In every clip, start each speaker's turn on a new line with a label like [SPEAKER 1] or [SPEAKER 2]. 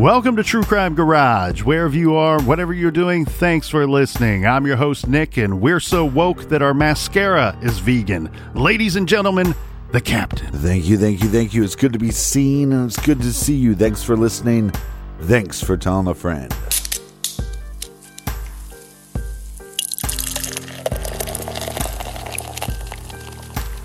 [SPEAKER 1] Welcome to True Crime Garage. Wherever you are, whatever you're doing, thanks for listening. I'm your host, Nick, and we're so woke that our mascara is vegan. Ladies and gentlemen, the captain.
[SPEAKER 2] Thank you, thank you, thank you. It's good to be seen and it's good to see you. Thanks for listening. Thanks for telling a friend.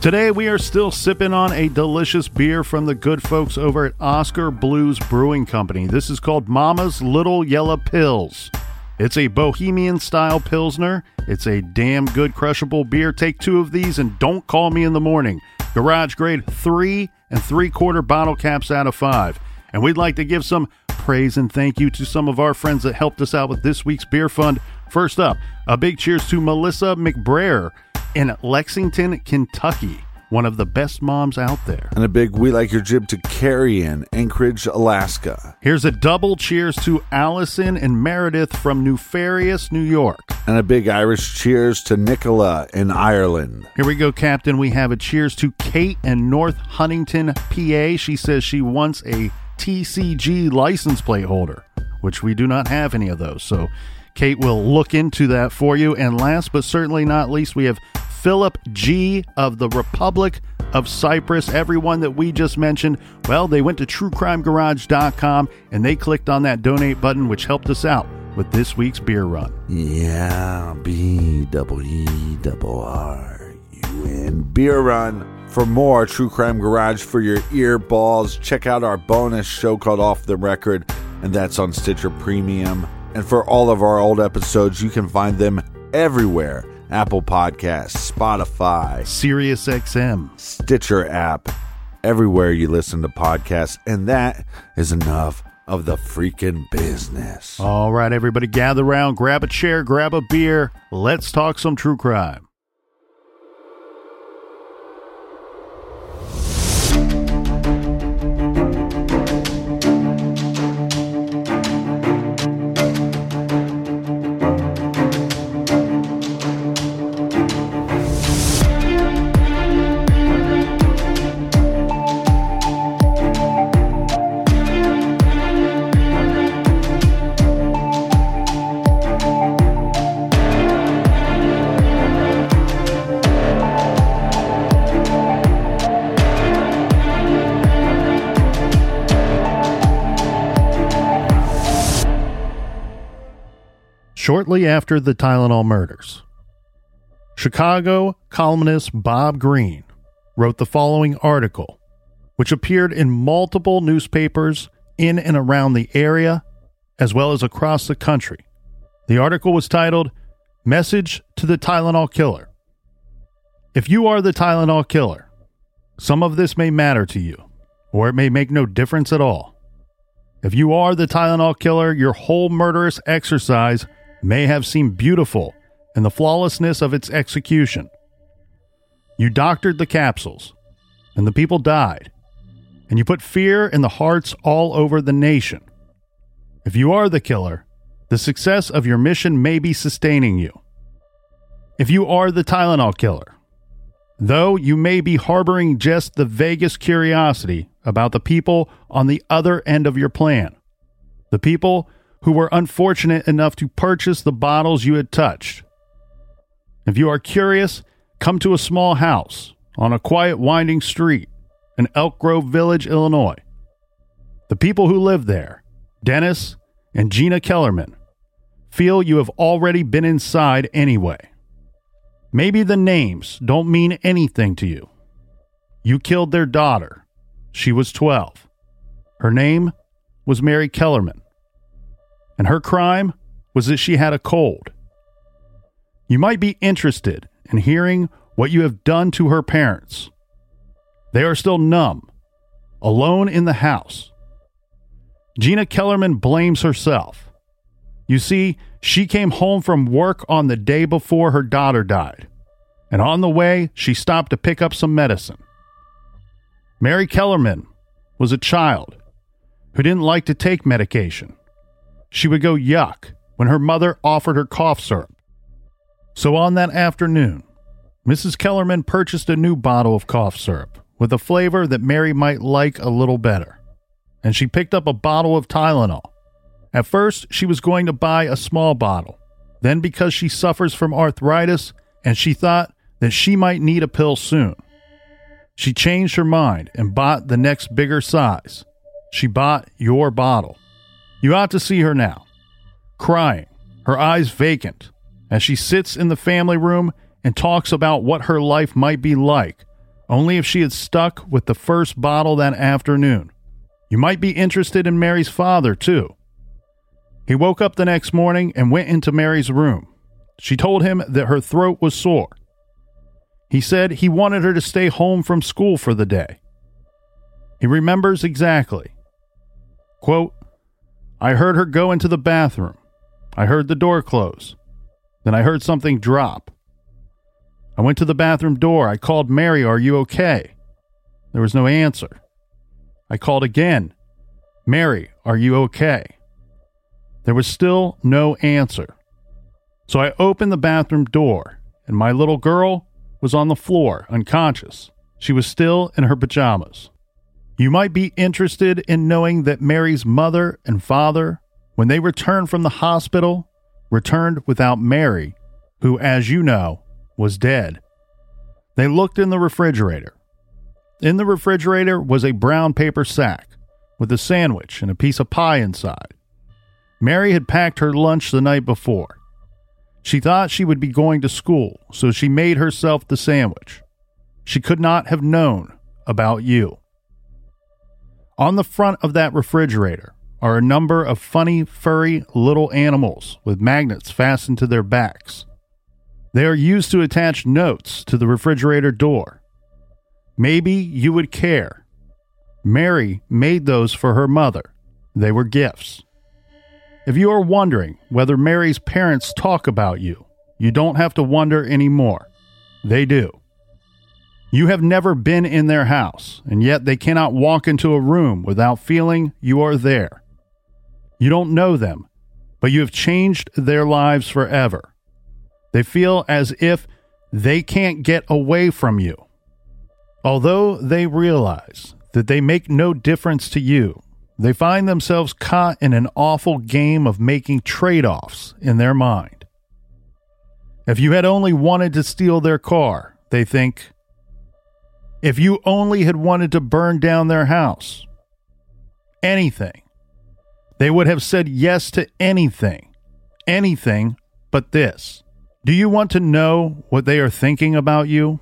[SPEAKER 1] Today, we are still sipping on a delicious beer from the good folks over at Oskar Blues Brewing Company. This is called Mama's Little Yellow Pills. It's a bohemian style Pilsner. It's a damn good crushable beer. Take two of these and don't call me in the morning. Garage grade three and three quarter bottle caps out of five. And we'd like to give some praise and thank you to some of our friends that helped us out with this week's beer fund. First up, a big cheers to Melissa McBrayer in Lexington, Kentucky. One of the best moms out there.
[SPEAKER 2] And a big We Like Your Jib to Carrie in Anchorage, Alaska.
[SPEAKER 1] Here's a double cheers to Allison and Meredith from Nefarious, New York.
[SPEAKER 2] And a big Irish cheers to Nicola in Ireland.
[SPEAKER 1] Here we go, Captain. We have a cheers to Kate in North Huntington, PA. She says she wants a TCG license plate holder, which we do not have any of those. So Kate will look into that for you. And last but certainly not least, we have Philip G. of the Republic of Cyprus. Everyone that we just mentioned, well, they went to truecrimegarage.com and they clicked on that donate button, which helped us out with this week's beer run.
[SPEAKER 2] Yeah, B E double R U N beer run. For more True Crime Garage for your ear balls, check out our bonus show called Off the Record, and that's on Stitcher Premium. And for all of our old episodes, you can find them everywhere Apple Podcasts, Spotify,
[SPEAKER 1] Sirius XM,
[SPEAKER 2] Stitcher app, everywhere you listen to podcasts. And that is enough of the freaking business.
[SPEAKER 1] All right, everybody, gather around, grab a chair, grab a beer. Let's talk some true crime. Shortly after the Tylenol murders. Chicago columnist Bob Greene wrote the following article, which appeared in multiple newspapers in and around the area, as well as across the country. The article was titled Message to the Tylenol Killer. If you are the Tylenol killer, some of this may matter to you, or it may make no difference at all. If you are the Tylenol killer, your whole murderous exercise may have seemed beautiful in the flawlessness of its execution. You doctored the capsules, and the people died, and you put fear in the hearts all over the nation. If you are the killer, the success of your mission may be sustaining you. If you are the Tylenol killer, though you may be harboring just the vaguest curiosity about the people on the other end of your plan, the people who were unfortunate enough to purchase the bottles you had touched. If you are curious, come to a small house on a quiet, winding street in Elk Grove Village, Illinois. The people who live there, Dennis and Gina Kellerman, feel you have already been inside anyway. Maybe the names don't mean anything to you. You killed their daughter. She was 12. Her name was Mary Kellerman. And her crime was that she had a cold. You might be interested in hearing what you have done to her parents. They are still numb, alone in the house. Gina Kellerman blames herself. You see, she came home from work on the day before her daughter died, and on the way, she stopped to pick up some medicine. Mary Kellerman was a child who didn't like to take medication. She would go yuck when her mother offered her cough syrup. So on that afternoon, Mrs. Kellerman purchased a new bottle of cough syrup with a flavor that Mary might like a little better, and she picked up a bottle of Tylenol. At first, she was going to buy a small bottle. Then, because she suffers from arthritis and she thought that she might need a pill soon, she changed her mind and bought the next bigger size. She bought your bottle. You ought to see her now, crying, her eyes vacant, as she sits in the family room and talks about what her life might be like, only if she had stuck with the first bottle that afternoon. You might be interested in Mary's father, too. He woke up the next morning and went into Mary's room. She told him that her throat was sore. He said he wanted her to stay home from school for the day. He remembers exactly. Quote, I heard her go into the bathroom. I heard the door close. Then I heard something drop. I went to the bathroom door. I called Mary, Are you okay? There was no answer. I called again. Mary, are you okay? There was still no answer. So I opened the bathroom door, and my little girl was on the floor, unconscious. She was still in her pajamas. You might be interested in knowing that Mary's mother and father, when they returned from the hospital, returned without Mary, who, as you know, was dead. They looked in the refrigerator. In the refrigerator was a brown paper sack with a sandwich and a piece of pie inside. Mary had packed her lunch the night before. She thought she would be going to school, so she made herself the sandwich. She could not have known about you. On the front of that refrigerator are a number of funny, furry little animals with magnets fastened to their backs. They are used to attach notes to the refrigerator door. Maybe you would care. Mary made those for her mother. They were gifts. If you are wondering whether Mary's parents talk about you, you don't have to wonder anymore. They do. You have never been in their house, and yet they cannot walk into a room without feeling you are there. You don't know them, but you have changed their lives forever. They feel as if they can't get away from you. Although they realize that they make no difference to you, they find themselves caught in an awful game of making trade offs in their mind. If you had only wanted to steal their car, they think. If you only had wanted to burn down their house, anything, they would have said yes to anything, anything but this. Do you want to know what they are thinking about you?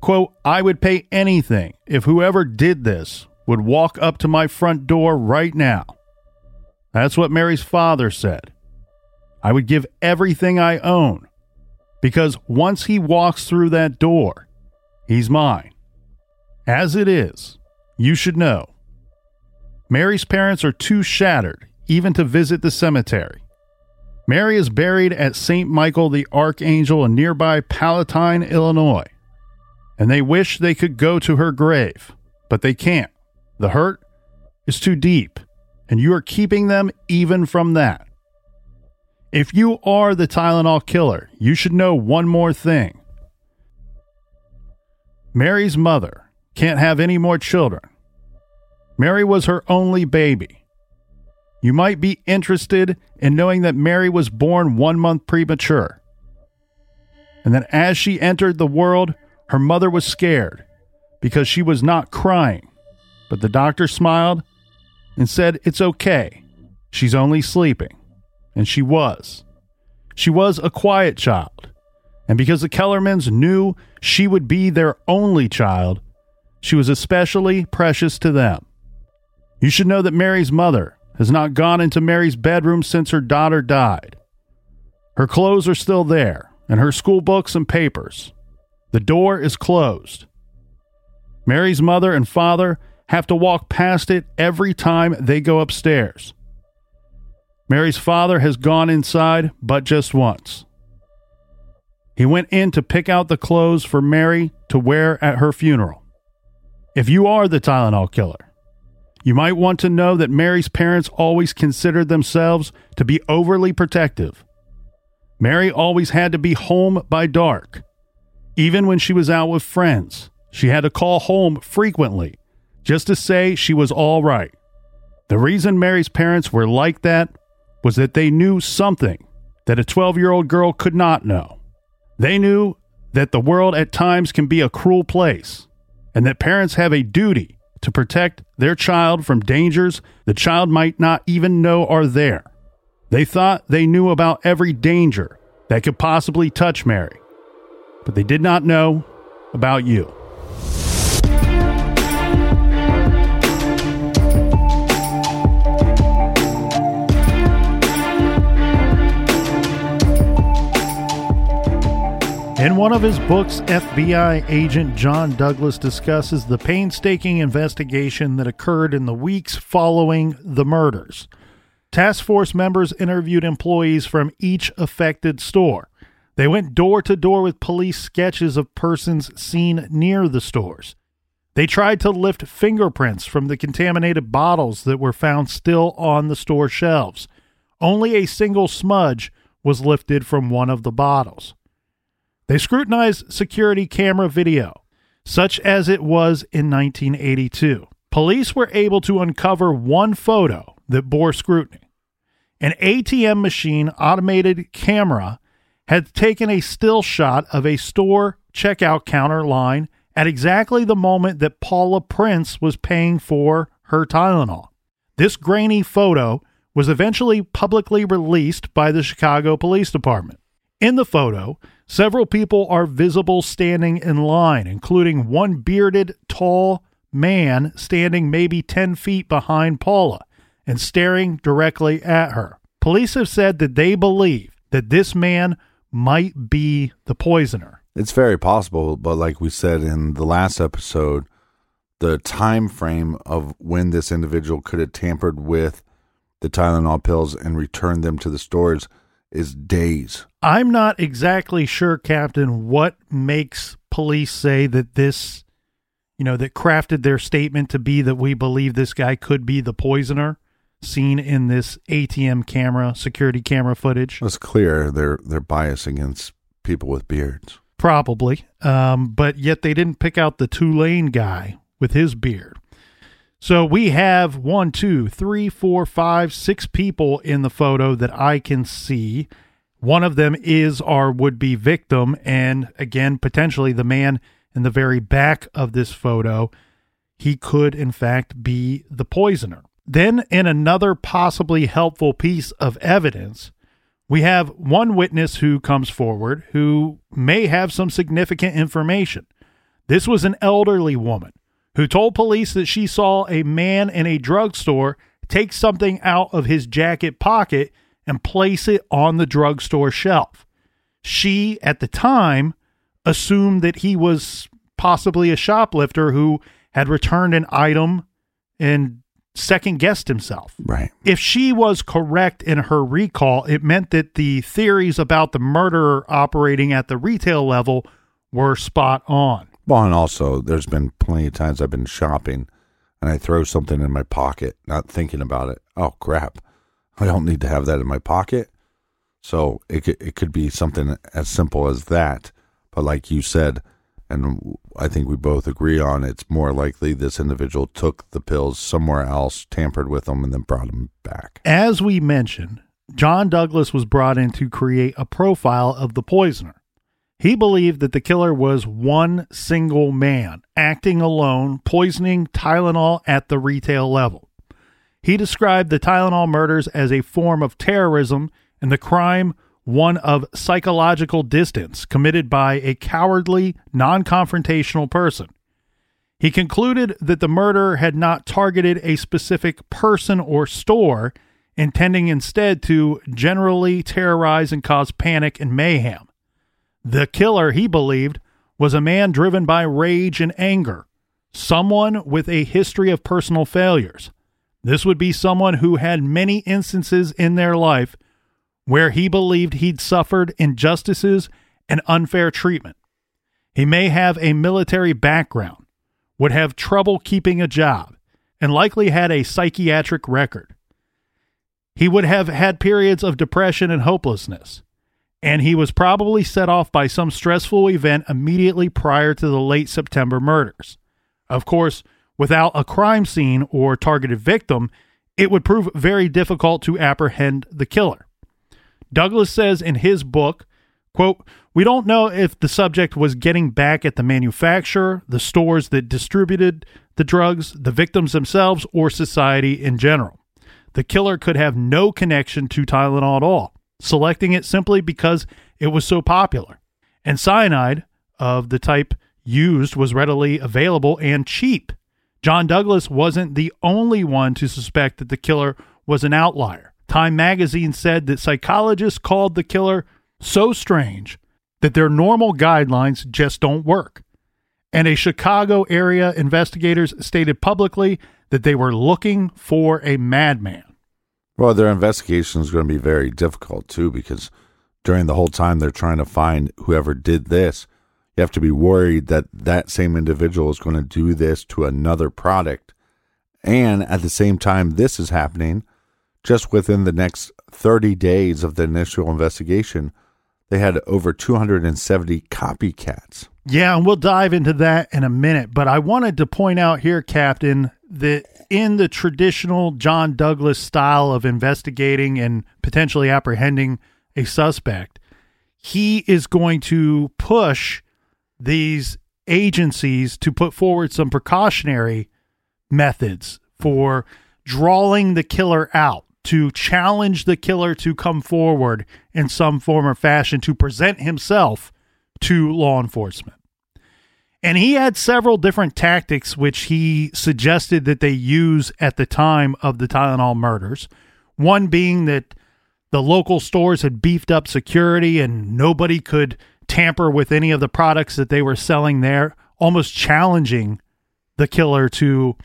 [SPEAKER 1] Quote, I would pay anything if whoever did this would walk up to my front door right now. That's what Mary's father said. I would give everything I own because once he walks through that door, he's mine. As it is, you should know. Mary's parents are too shattered even to visit the cemetery. Mary is buried at St. Michael the Archangel in nearby Palatine, Illinois. And they wish they could go to her grave, but they can't. The hurt is too deep, and you are keeping them even from that. If you are the Tylenol killer, you should know one more thing. Mary's mother can't have any more children. Mary was her only baby. You might be interested in knowing that Mary was born one month premature. And that as she entered the world, her mother was scared because she was not crying. But the doctor smiled and said, It's okay. She's only sleeping. And she was. She was a quiet child. And because the Kellermans knew she would be their only child, she was especially precious to them. You should know that Mary's mother has not gone into Mary's bedroom since her daughter died. Her clothes are still there, and her school books and papers. The door is closed. Mary's mother and father have to walk past it every time they go upstairs. Mary's father has gone inside, but just once. He went in to pick out the clothes for Mary to wear at her funeral. If you are the Tylenol killer, you might want to know that Mary's parents always considered themselves to be overly protective. Mary always had to be home by dark. Even when she was out with friends, she had to call home frequently just to say she was all right. The reason Mary's parents were like that was that they knew something that a 12 year old girl could not know. They knew that the world at times can be a cruel place and that parents have a duty to protect their child from dangers the child might not even know are there. They thought they knew about every danger that could possibly touch Mary, but they did not know about you. In one of his books, FBI agent John Douglas discusses the painstaking investigation that occurred in the weeks following the murders. Task force members interviewed employees from each affected store. They went door to door with police sketches of persons seen near the stores. They tried to lift fingerprints from the contaminated bottles that were found still on the store shelves. Only a single smudge was lifted from one of the bottles. They scrutinized security camera video, such as it was in 1982. Police were able to uncover one photo that bore scrutiny. An ATM machine automated camera had taken a still shot of a store checkout counter line at exactly the moment that Paula Prince was paying for her Tylenol. This grainy photo was eventually publicly released by the Chicago Police Department. In the photo, Several people are visible standing in line, including one bearded, tall man standing maybe 10 feet behind Paula and staring directly at her. Police have said that they believe that this man might be the poisoner.
[SPEAKER 2] It's very possible, but like we said in the last episode, the time frame of when this individual could have tampered with the Tylenol pills and returned them to the stores is days.
[SPEAKER 1] I'm not exactly sure, Captain, what makes police say that this, you know, that crafted their statement to be that we believe this guy could be the poisoner seen in this ATM camera, security camera footage.
[SPEAKER 2] It's clear they're they're biased against people with beards.
[SPEAKER 1] Probably. Um, but yet they didn't pick out the Tulane guy with his beard. So we have one, two, three, four, five, six people in the photo that I can see. One of them is our would be victim. And again, potentially the man in the very back of this photo, he could in fact be the poisoner. Then, in another possibly helpful piece of evidence, we have one witness who comes forward who may have some significant information. This was an elderly woman who told police that she saw a man in a drugstore take something out of his jacket pocket and place it on the drugstore shelf. She, at the time, assumed that he was possibly a shoplifter who had returned an item and second guessed himself.
[SPEAKER 2] Right.
[SPEAKER 1] If she was correct in her recall, it meant that the theories about the murderer operating at the retail level were spot on.
[SPEAKER 2] Well, and also, there's been plenty of times I've been shopping and I throw something in my pocket, not thinking about it. Oh, crap. I don't need to have that in my pocket. So it could, it could be something as simple as that. But like you said, and I think we both agree on, it's more likely this individual took the pills somewhere else, tampered with them, and then brought them back.
[SPEAKER 1] As we mentioned, John Douglas was brought in to create a profile of the poisoner. He believed that the killer was one single man acting alone, poisoning Tylenol at the retail level. He described the Tylenol murders as a form of terrorism and the crime one of psychological distance committed by a cowardly, non confrontational person. He concluded that the murder had not targeted a specific person or store, intending instead to generally terrorize and cause panic and mayhem. The killer, he believed, was a man driven by rage and anger, someone with a history of personal failures. This would be someone who had many instances in their life where he believed he'd suffered injustices and unfair treatment. He may have a military background, would have trouble keeping a job, and likely had a psychiatric record. He would have had periods of depression and hopelessness, and he was probably set off by some stressful event immediately prior to the late September murders. Of course, without a crime scene or targeted victim, it would prove very difficult to apprehend the killer. Douglas says in his book, quote, "We don't know if the subject was getting back at the manufacturer, the stores that distributed the drugs, the victims themselves, or society in general. The killer could have no connection to Tylenol at all, selecting it simply because it was so popular. And cyanide of the type used was readily available and cheap. John Douglas wasn't the only one to suspect that the killer was an outlier. Time magazine said that psychologists called the killer so strange that their normal guidelines just don't work. And a Chicago area investigators stated publicly that they were looking for a madman.
[SPEAKER 2] Well, their investigation is going to be very difficult too because during the whole time they're trying to find whoever did this, you have to be worried that that same individual is going to do this to another product. And at the same time this is happening, just within the next 30 days of the initial investigation, they had over 270 copycats.
[SPEAKER 1] Yeah, and we'll dive into that in a minute. But I wanted to point out here, Captain, that in the traditional John Douglas style of investigating and potentially apprehending a suspect, he is going to push these agencies to put forward some precautionary methods for drawing the killer out to challenge the killer to come forward in some form or fashion to present himself to law enforcement. And he had several different tactics which he suggested that they use at the time of the Tylenol murders. One being that the local stores had beefed up security and nobody could tamper with any of the products that they were selling there, almost challenging the killer to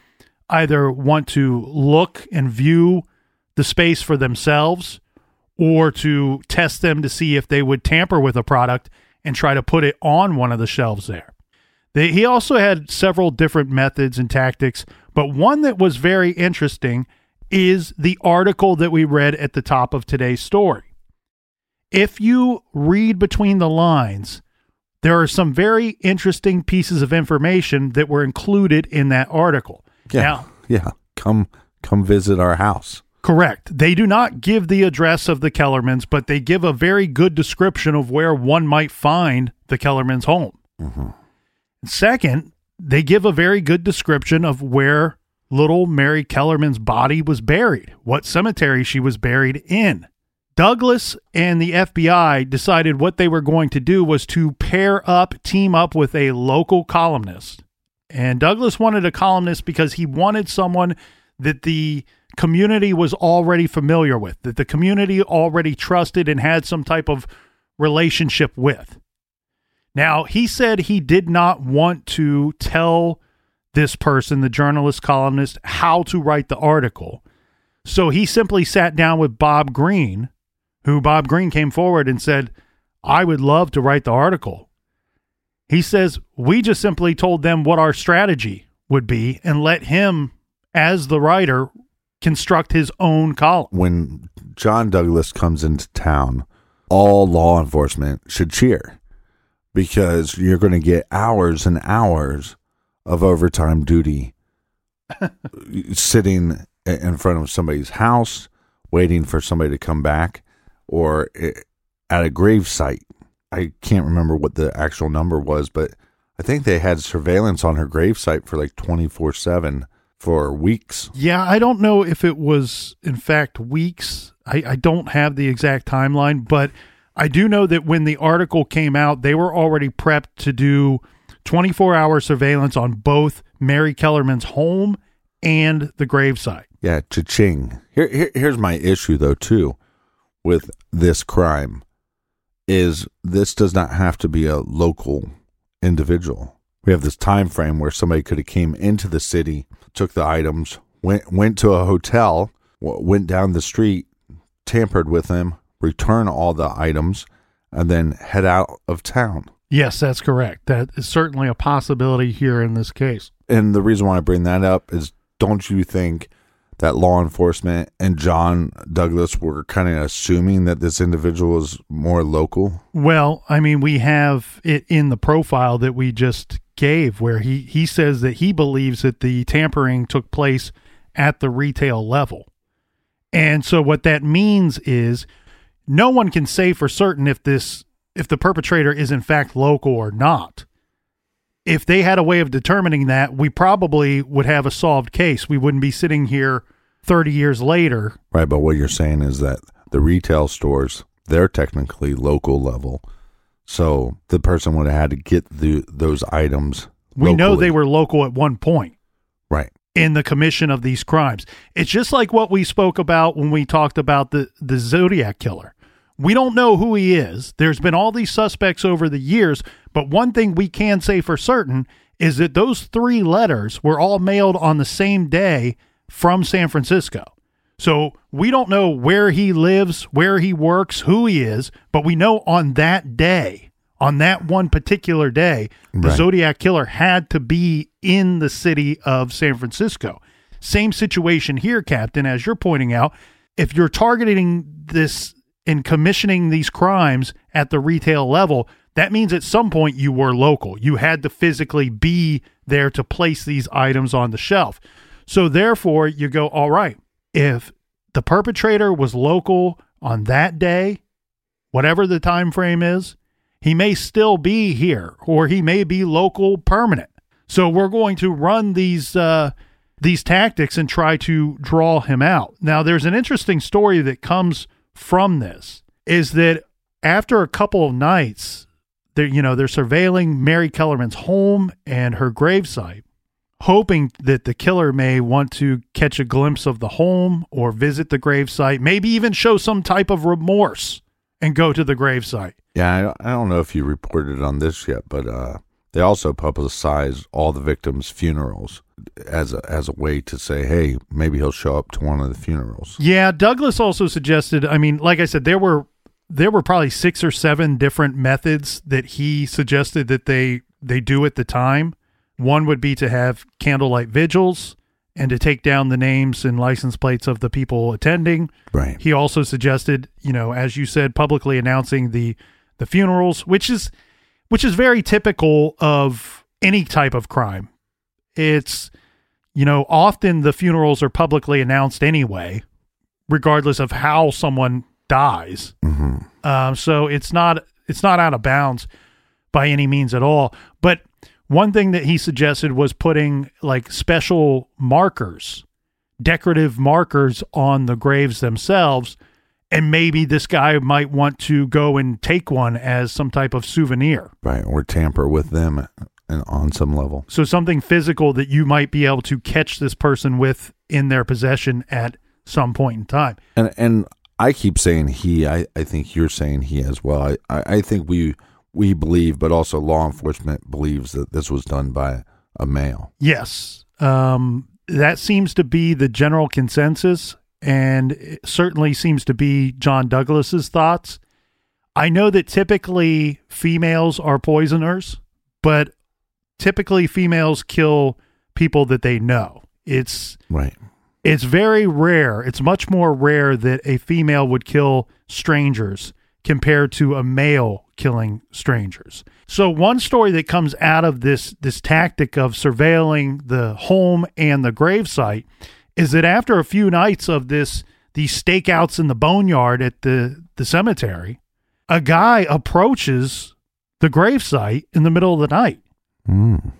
[SPEAKER 1] either want to look and view the space for themselves or to test them to see if they would tamper with a product and try to put it on one of the shelves there. They, he also had several different methods and tactics, but one that was very interesting is the article that we read at the top of today's story. If you read between the lines, there are some very interesting pieces of information that were included in that article.
[SPEAKER 2] Yeah.
[SPEAKER 1] Now,
[SPEAKER 2] yeah. Come come visit our house.
[SPEAKER 1] Correct. They do not give the address of the Kellermans, but they give a very good description of where one might find the Kellermans' home.
[SPEAKER 2] Mm-hmm.
[SPEAKER 1] Second, they give a very good description of where little Mary Kellerman's body was buried, what cemetery she was buried in. Douglas and the FBI decided what they were going to do was to pair up, team up with a local columnist. And Douglas wanted a columnist because he wanted someone that the community was already familiar with, that the community already trusted and had some type of relationship with. Now, he said he did not want to tell this person, the journalist columnist, how to write the article. So he simply sat down with Bob Greene, who Bob Greene came forward and said, I would love to write the article. He says, We just simply told them what our strategy would be and let him, as the writer, construct his own column.
[SPEAKER 2] When John Douglas comes into town, all law enforcement should cheer because you're going to get hours and hours of overtime duty sitting in front of somebody's house waiting for somebody to come back or at a grave site. I can't remember what the actual number was, but I think they had surveillance on her grave site for like 24 7 for weeks.
[SPEAKER 1] Yeah, I don't know if it was, in fact, weeks. I, I don't have the exact timeline, but I do know that when the article came out, they were already prepped to do 24 hour surveillance on both Mary Kellerman's home and the gravesite.
[SPEAKER 2] Yeah, cha-ching. Here, here, here's my issue though too with this crime is this does not have to be a local individual. We have this time frame where somebody could have came into the city, took the items, went went to a hotel, went down the street, tampered with them, return all the items, and then head out of town.
[SPEAKER 1] Yes, that's correct. That is certainly a possibility here in this case.
[SPEAKER 2] And the reason why I bring that up is don't you think that law enforcement and John Douglas were kind of assuming that this individual was more local?
[SPEAKER 1] Well, I mean, we have it in the profile that we just gave where he, he says that he believes that the tampering took place at the retail level. And so what that means is no one can say for certain if this if the perpetrator is in fact local or not. If they had a way of determining that, we probably would have a solved case. We wouldn't be sitting here 30 years later.
[SPEAKER 2] Right, but what you're saying is that the retail stores, they're technically local level. So the person would have had to get the those items.
[SPEAKER 1] We locally. know they were local at one point. In the commission of these crimes. It's just like what we spoke about when we talked about the, the Zodiac killer. We don't know who he is. There's been all these suspects over the years, but one thing we can say for certain is that those three letters were all mailed on the same day from San Francisco. So we don't know where he lives, where he works, who he is, but we know on that day, on that one particular day, the right. Zodiac killer had to be in the city of San Francisco. Same situation here, Captain, as you're pointing out. If you're targeting this and commissioning these crimes at the retail level, that means at some point you were local. You had to physically be there to place these items on the shelf. So therefore, you go, all right, if the perpetrator was local on that day, whatever the time frame is, he may still be here or he may be local permanent. So we're going to run these uh, these tactics and try to draw him out. Now, there's an interesting story that comes from this is that after a couple of nights, they're you know they're surveilling Mary Kellerman's home and her gravesite, hoping that the killer may want to catch a glimpse of the home or visit the gravesite, maybe even show some type of remorse and go to the gravesite.
[SPEAKER 2] Yeah, I, I don't know if you reported on this yet, but uh, they also publicized all the victims' funerals as a as a way to say, hey, maybe he'll show up to one of the funerals.
[SPEAKER 1] Yeah, Douglas also suggested. I mean, like I said, there were there were probably six or seven different methods that he suggested that they they do at the time. One would be to have candlelight vigils and to take down the names and license plates of the people attending.
[SPEAKER 2] Right.
[SPEAKER 1] He also suggested, you know, as you said, publicly announcing the the funerals, which is which is very typical of any type of crime. It's you know, often the funerals are publicly announced anyway, regardless of how someone dies. Mm-hmm. Um, so it's not it's not out of bounds by any means at all. But one thing that he suggested was putting like special markers, decorative markers on the graves themselves. And maybe this guy might want to go and take one as some type of souvenir.
[SPEAKER 2] Right. Or tamper with them on some level.
[SPEAKER 1] So something physical that you might be able to catch this person with in their possession at some point in time.
[SPEAKER 2] And and I keep saying he. I, I think you're saying he as well. I, I, I think we we believe, but also law enforcement believes that this was done by a male.
[SPEAKER 1] Yes. Um, that seems to be the general consensus, and it certainly seems to be John Douglas's thoughts. I know that typically females are poisoners, but typically females kill people that they know. It's
[SPEAKER 2] right.
[SPEAKER 1] It's very rare. It's much more rare that a female would kill strangers compared to a male killing strangers. So one story that comes out of this this tactic of surveilling the home and the gravesite is that after a few nights of this these stakeouts in the boneyard at the the cemetery, a guy approaches the gravesite in the middle of the night.
[SPEAKER 3] Mm.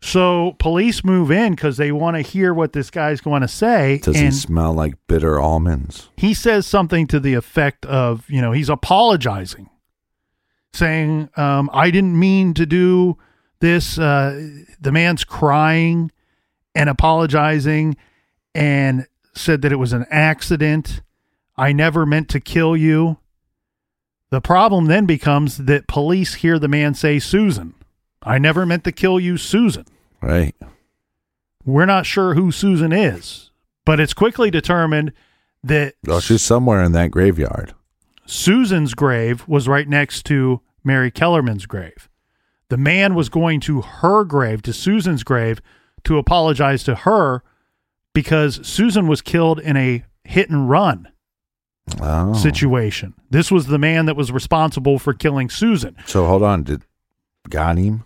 [SPEAKER 1] So police move in because they want to hear what this guy's going to say.
[SPEAKER 3] Does
[SPEAKER 1] and
[SPEAKER 3] he smell like bitter almonds?
[SPEAKER 1] he says something to the effect of, you know, he's apologizing, saying, um, I didn't mean to do this. Uh, the man's crying and apologizing and said that it was an accident. I never meant to kill you. The problem then becomes that police hear the man say, Susan. I never meant to kill you, Susan.
[SPEAKER 3] Right.
[SPEAKER 1] We're not sure who Susan is, but it's quickly determined that
[SPEAKER 3] Well, she's somewhere in that graveyard.
[SPEAKER 1] Susan's grave was right next to Mary Kellerman's grave. The man was going to her grave, to Susan's grave, to apologize to her because Susan was killed in a hit and run
[SPEAKER 3] Oh.
[SPEAKER 1] situation. This was the man that was responsible for killing Susan.
[SPEAKER 3] So hold on. Did got him?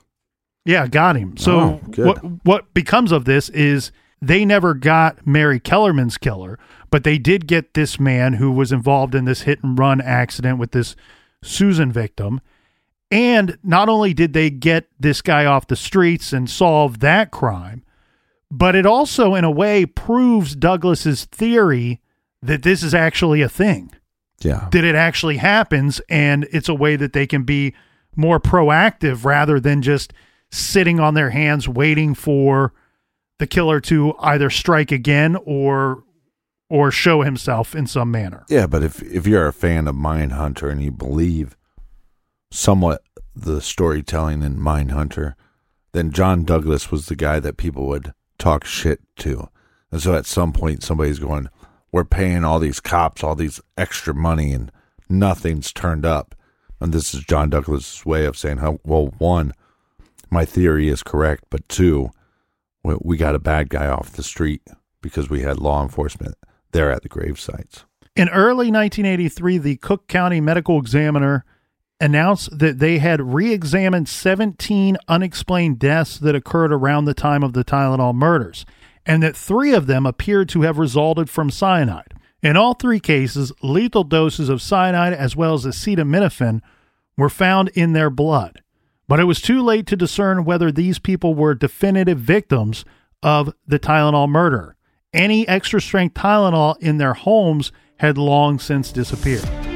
[SPEAKER 1] Yeah, got him. So
[SPEAKER 3] Oh,
[SPEAKER 1] what what becomes of this is they never got Mary Kellerman's killer, but they did get this man who was involved in this hit and run accident with this Susan victim. And not only did they get this guy off the streets and solve that crime, but it also in a way proves Douglas's theory that this is actually a thing
[SPEAKER 3] Yeah.
[SPEAKER 1] that it actually happens and it's a way that they can be more proactive rather than just sitting on their hands waiting for the killer to either strike again or or show himself in some manner.
[SPEAKER 3] Yeah, but if if you're a fan of Mindhunter and you believe somewhat the storytelling in Mindhunter, then John Douglas was the guy that people would talk shit to. And so at some point somebody's going, We're paying all these cops all these extra money and nothing's turned up. And this is John Douglas's way of saying well one, my theory is correct, but two, we, we got a bad guy off the street because we had law enforcement there at the grave sites.
[SPEAKER 1] In early 1983, the Cook County Medical Examiner announced that they had re examined 17 unexplained deaths that occurred around the time of the Tylenol murders, and that three of them appeared to have resulted from cyanide. In all three cases, lethal doses of cyanide as well as acetaminophen were found in their blood. But it was too late to discern whether these people were definitive victims of the Tylenol murder. Any extra strength Tylenol in their homes had long since disappeared.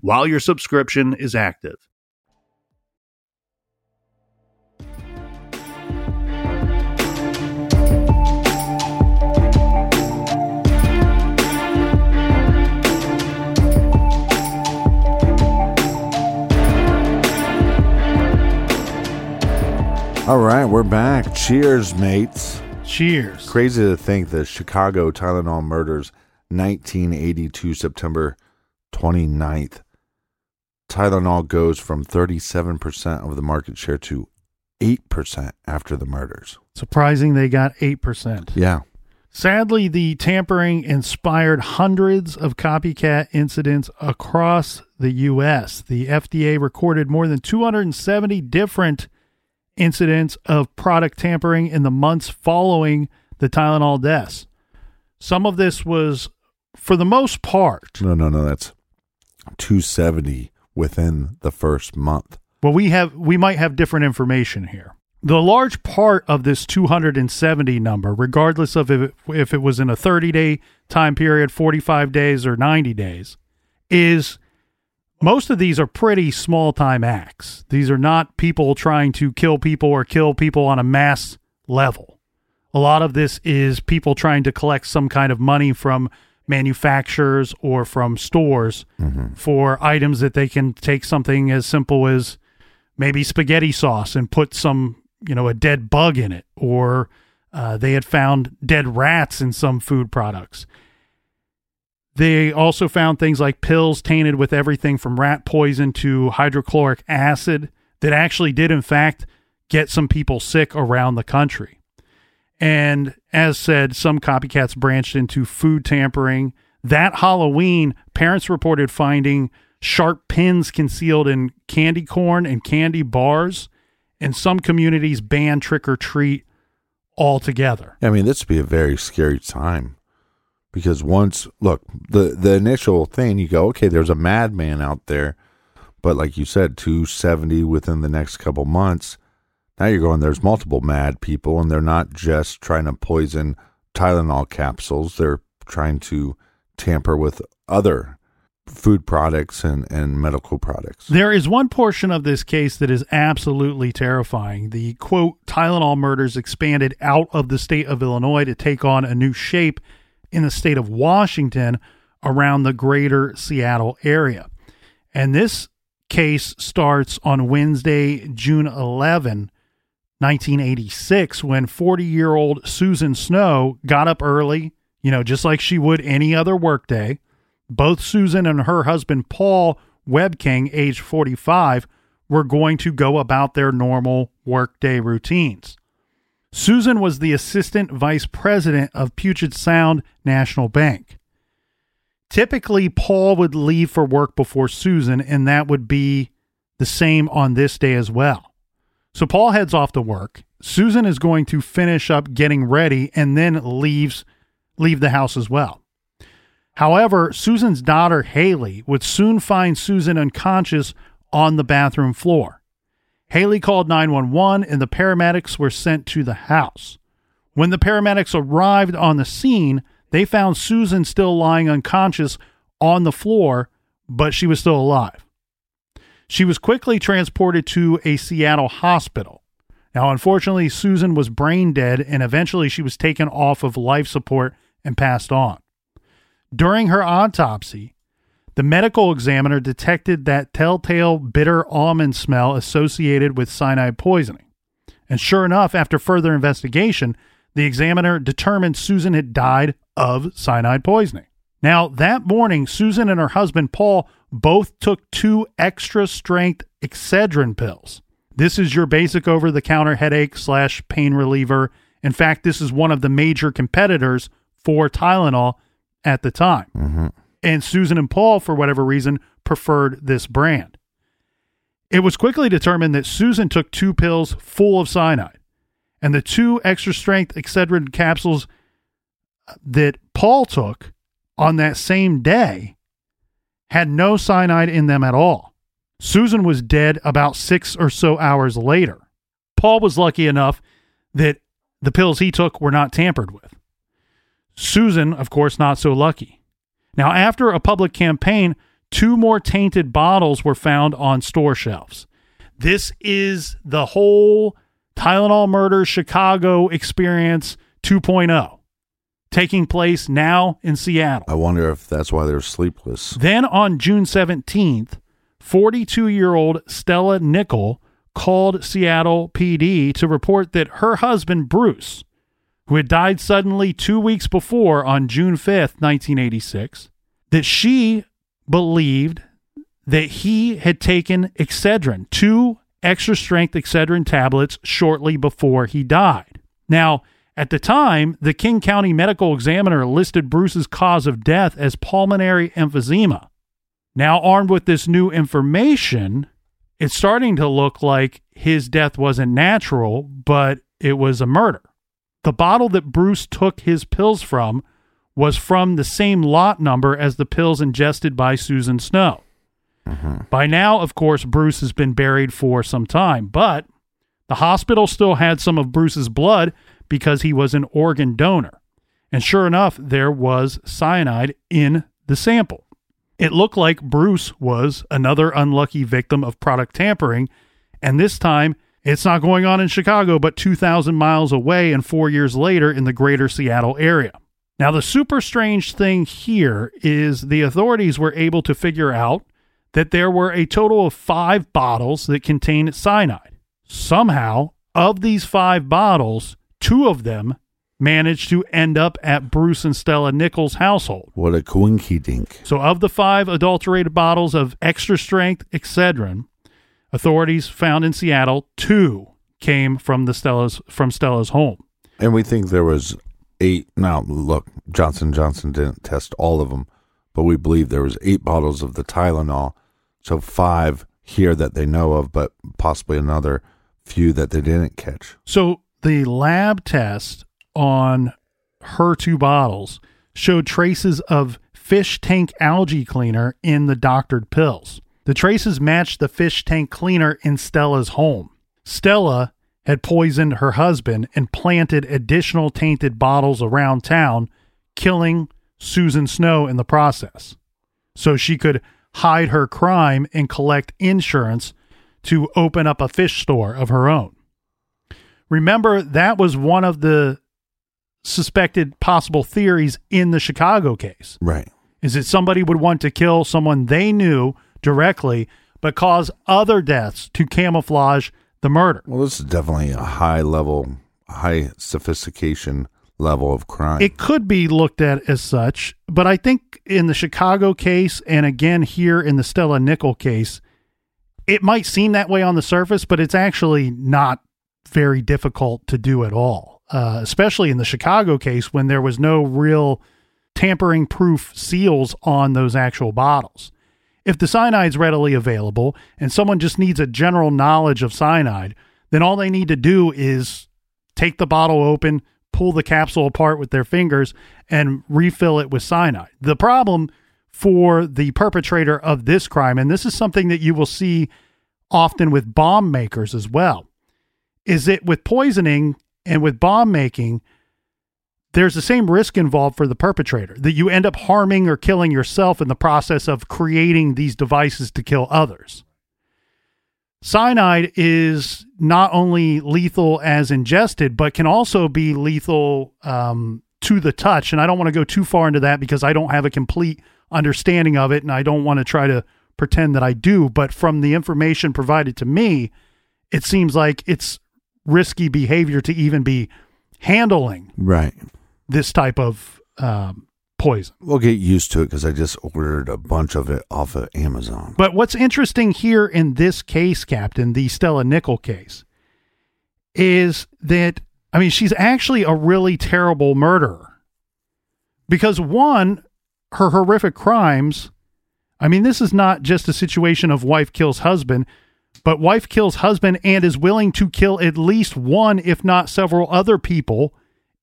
[SPEAKER 1] while your subscription is active.
[SPEAKER 2] All right, we're back. Cheers, mates.
[SPEAKER 1] Cheers.
[SPEAKER 2] Crazy to think the Chicago Tylenol murders, 1982, September 29th. Tylenol goes from 37% of the market share to 8% after the murders.
[SPEAKER 1] Surprising they got 8%.
[SPEAKER 2] Yeah.
[SPEAKER 1] Sadly, the tampering inspired hundreds of copycat incidents across the U.S. The FDA recorded more than 270 different incidents of product tampering in the months following the Tylenol deaths. Some of this was, for the most part,
[SPEAKER 2] No, no, no. That's 270 within the first month.
[SPEAKER 1] well, we have we might have different information here. The large part of this 270 number, regardless of if it, if it was in a 30 day time period, 45 days, or 90 days, is most of these are pretty small time acts. These are not people trying to kill people or kill people on a mass level. A lot of this is people trying to collect some kind of money from manufacturers or from stores for items that they can take something as simple as maybe spaghetti sauce and put some, you know, a dead bug in it, or uh, they had found dead rats in some food products. They also found things like pills tainted with everything from rat poison to hydrochloric acid that actually did, in fact, get some people sick around the country. And as said, some copycats branched into food tampering. That Halloween, parents reported finding sharp pins concealed in candy corn and candy bars. And some communities banned trick or treat altogether.
[SPEAKER 2] I mean, this would be a very scary time because once, look, the the initial thing, you go, okay, there's a madman out there, but like you said, 270 within the next couple months. Now you're going, there's multiple mad people, and they're not just trying to poison Tylenol capsules. They're trying to tamper with other food products and, and medical products.
[SPEAKER 1] There is one portion of this case that is absolutely terrifying. The quote, Tylenol murders expanded out of the state of Illinois to take on a new shape in the state of Washington around the greater Seattle area. And this case starts on Wednesday, June 11, 1986, when 40 year old Susan Snow got up early, you know, just like she would any other workday. Both Susan and her husband, Paul Webking, age 45, were going to go about their normal workday routines. Susan was the assistant vice president of Puget Sound National Bank. Typically, Paul would leave for work before Susan, and that would be the same on this day as well. So Paul heads off to work. Susan is going to finish up getting ready and then leaves leave the house as well. However, Susan's daughter Haley would soon find Susan unconscious on the bathroom floor. Haley called 911 and the paramedics were sent to the house. When the paramedics arrived on the scene, they found Susan still lying unconscious on the floor, but she was still alive. She was quickly transported to a Seattle hospital. Now, unfortunately, Susan was brain dead and eventually she was taken off of life support and passed on. During her autopsy, the medical examiner detected that telltale bitter almond smell associated with cyanide poisoning. And sure enough, after further investigation, the examiner determined Susan had died of cyanide poisoning. Now, that morning, Susan and her husband Paul both took two extra strength Excedrin pills. This is your basic over the counter headache slash pain reliever. In fact, this is one of the major competitors for Tylenol at the time.
[SPEAKER 2] Mm-hmm.
[SPEAKER 1] And Susan and Paul, for whatever reason, preferred this brand. It was quickly determined that Susan took two pills full of cyanide, and the two extra strength Excedrin capsules that Paul took on that same day had no cyanide in them at all. Susan was dead about six or so hours later. Paul was lucky enough that the pills he took were not tampered with. Susan, of course, not so lucky. Now, after a public campaign, two more tainted bottles were found on store shelves. This is the whole Tylenol murder Chicago experience 2.0 taking place now in Seattle.
[SPEAKER 2] I wonder if that's why they're sleepless.
[SPEAKER 1] Then on June 17th, 42 year old Stella Nickell called Seattle PD to report that her husband, Bruce, who had died suddenly two weeks before on June 5th, 1986, that she believed that he had taken Excedrin, two extra strength Excedrin tablets, shortly before he died. Now, at the time, the King County Medical Examiner listed Bruce's cause of death as pulmonary emphysema. Now, armed with this new information, it's starting to look like his death wasn't natural, but it was a murder. The bottle that Bruce took his pills from was from the same lot number as the pills ingested by Susan Snow.
[SPEAKER 2] Mm-hmm.
[SPEAKER 1] By now, of course, Bruce has been buried for some time, but the hospital still had some of Bruce's blood because he was an organ donor. And sure enough, there was cyanide in the sample. It looked like Bruce was another unlucky victim of product tampering, and this time it's not going on in Chicago, but 2,000 miles away and four years later in the greater Seattle area. Now, the super strange thing here is the authorities were able to figure out that there were a total of five bottles that contained cyanide. Somehow, of these five bottles, two of them managed to end up at Bruce and Stella Nickells' household.
[SPEAKER 2] What a coinky dink.
[SPEAKER 1] So, of the five adulterated bottles of extra strength Excedrin, authorities found in Seattle, two came from the Stella's from Stella's home.
[SPEAKER 2] And we think there was eight. Now, look, Johnson Johnson didn't test all of them, but we believe there was eight bottles of the Tylenol. So five here that they know of, but possibly another few that they didn't catch.
[SPEAKER 1] So the lab test on her two bottles showed traces of fish tank algae cleaner in the doctored pills. The traces matched the fish tank cleaner in Stella's home. Stella had poisoned her husband and planted additional tainted bottles around town, killing Susan Snow in the process. So she could hide her crime and collect insurance to open up a fish store of her own. Remember, that was one of the suspected possible theories in the Chicago case.
[SPEAKER 2] Right.
[SPEAKER 1] Is that somebody would want to kill someone they knew directly, but cause other deaths to camouflage the murder.
[SPEAKER 2] Well, this is definitely a high level, high sophistication level of crime.
[SPEAKER 1] It could be looked at as such, but I think in the Chicago case and again here in the Stella Nickell case, it might seem that way on the surface, but it's actually not very difficult to do at all. Uh, especially in the Chicago case when there was no real tampering proof seals on those actual bottles. If the cyanide's readily available and someone just needs a general knowledge of cyanide, then all they need to do is take the bottle open, pull the capsule apart with their fingers, and refill it with cyanide. The problem for the perpetrator of this crime, and this is something that you will see often with bomb makers as well, is that with poisoning and with bomb making, there's the same risk involved for the perpetrator that you end up harming or killing yourself in the process of creating these devices to kill others. Cyanide is not only lethal as ingested, but can also be lethal um, to the touch. And I don't want to go too far into that because I don't have a complete understanding of it and I don't want to try to pretend that I do. But from the information provided to me, it seems like it's risky behavior to even be handling
[SPEAKER 2] right.
[SPEAKER 1] this type of um, poison.
[SPEAKER 2] We'll get used to it because I just ordered a bunch of it off of Amazon.
[SPEAKER 1] But what's interesting here in this case, Captain, the Stella Nickell case, is that, I mean, she's actually a really terrible murderer. Because one, her horrific crimes, I mean, this is not just a situation of wife kills husband, but wife kills husband and is willing to kill at least one, if not several other people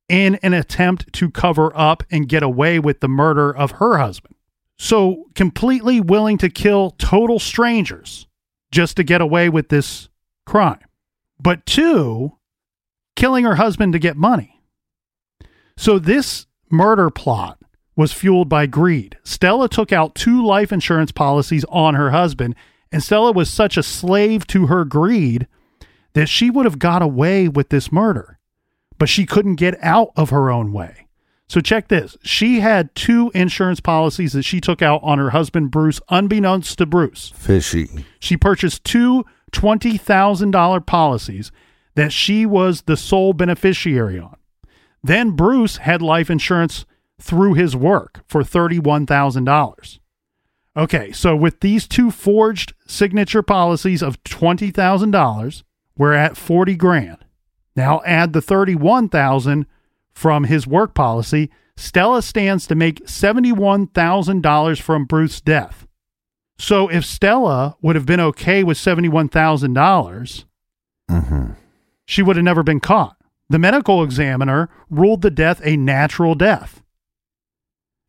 [SPEAKER 1] in an attempt to cover up and get away with the murder of her husband. So, completely willing to kill total strangers just to get away with this crime. But two, killing her husband to get money. So, this murder plot was fueled by greed. Stella took out two life insurance policies on her husband, and Stella was such a slave to her greed that she would have got away with this murder but she couldn't get out of her own way. So check this. She had two insurance policies that she took out on her husband Bruce unbeknownst to Bruce.
[SPEAKER 2] Fishy.
[SPEAKER 1] She purchased two $20,000 policies that she was the sole beneficiary on. Then Bruce had life insurance through his work for $31,000. Okay, so with these two forged signature policies of $20,000, we're at 40 grand. Now add the 31,000 from his work policy. Stella stands to make $71,000 from Bruce's death. So if Stella would have been okay with $71,000, dollars
[SPEAKER 2] Mm-hmm.
[SPEAKER 1] she would have never been caught. The medical examiner ruled the death a natural death.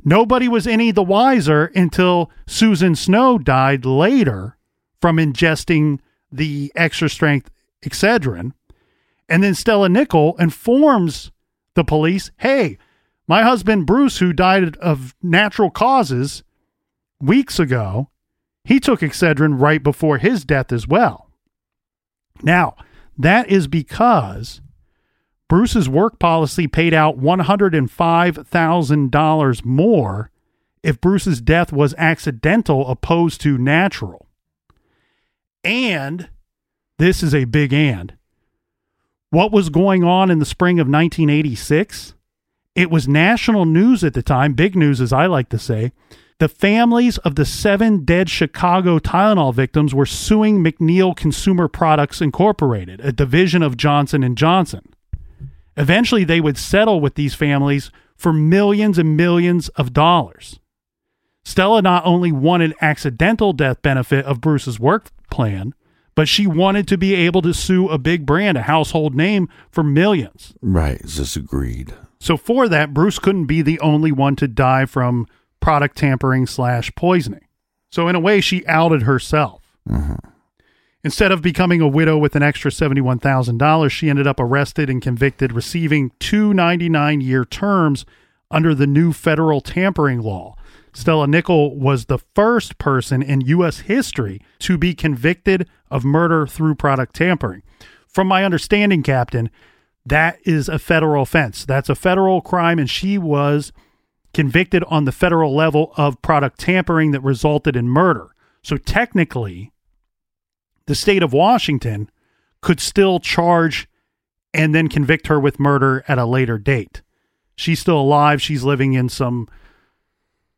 [SPEAKER 1] Nobody was any the wiser until Susan Snow died later from ingesting the extra strength Excedrin. And then Stella Nickell informs the police hey, my husband Bruce, who died of natural causes weeks ago, he took Excedrin right before his death as well. Now, that is because Bruce's work policy paid out $105,000 more if Bruce's death was accidental opposed to natural. And this is a big and. What was going on in the spring of 1986? It was national news at the time, big news as I like to say. The families of the seven dead Chicago Tylenol victims were suing McNeil Consumer Products Incorporated, a division of Johnson Johnson. Eventually, they would settle with these families for millions and millions of dollars. Stella not only wanted accidental death benefit of Bruce's work plan, but she wanted to be able to sue a big brand, a household name, for millions.
[SPEAKER 2] Right. Just agreed.
[SPEAKER 1] So for that, Bruce couldn't be the only one to die from product tampering slash poisoning. So in a way, she outed herself. Mm-hmm. Instead of becoming a widow with an extra $71,000, she ended up arrested and convicted, receiving two 99 year terms under the new federal tampering law. Stella Nickell was the first person in U.S. history to be convicted of murder through product tampering. From my understanding, Captain, that is a federal offense. That's a federal crime, and she was convicted on the federal level of product tampering that resulted in murder. So technically, the state of Washington could still charge and then convict her with murder at a later date. She's still alive. She's living in some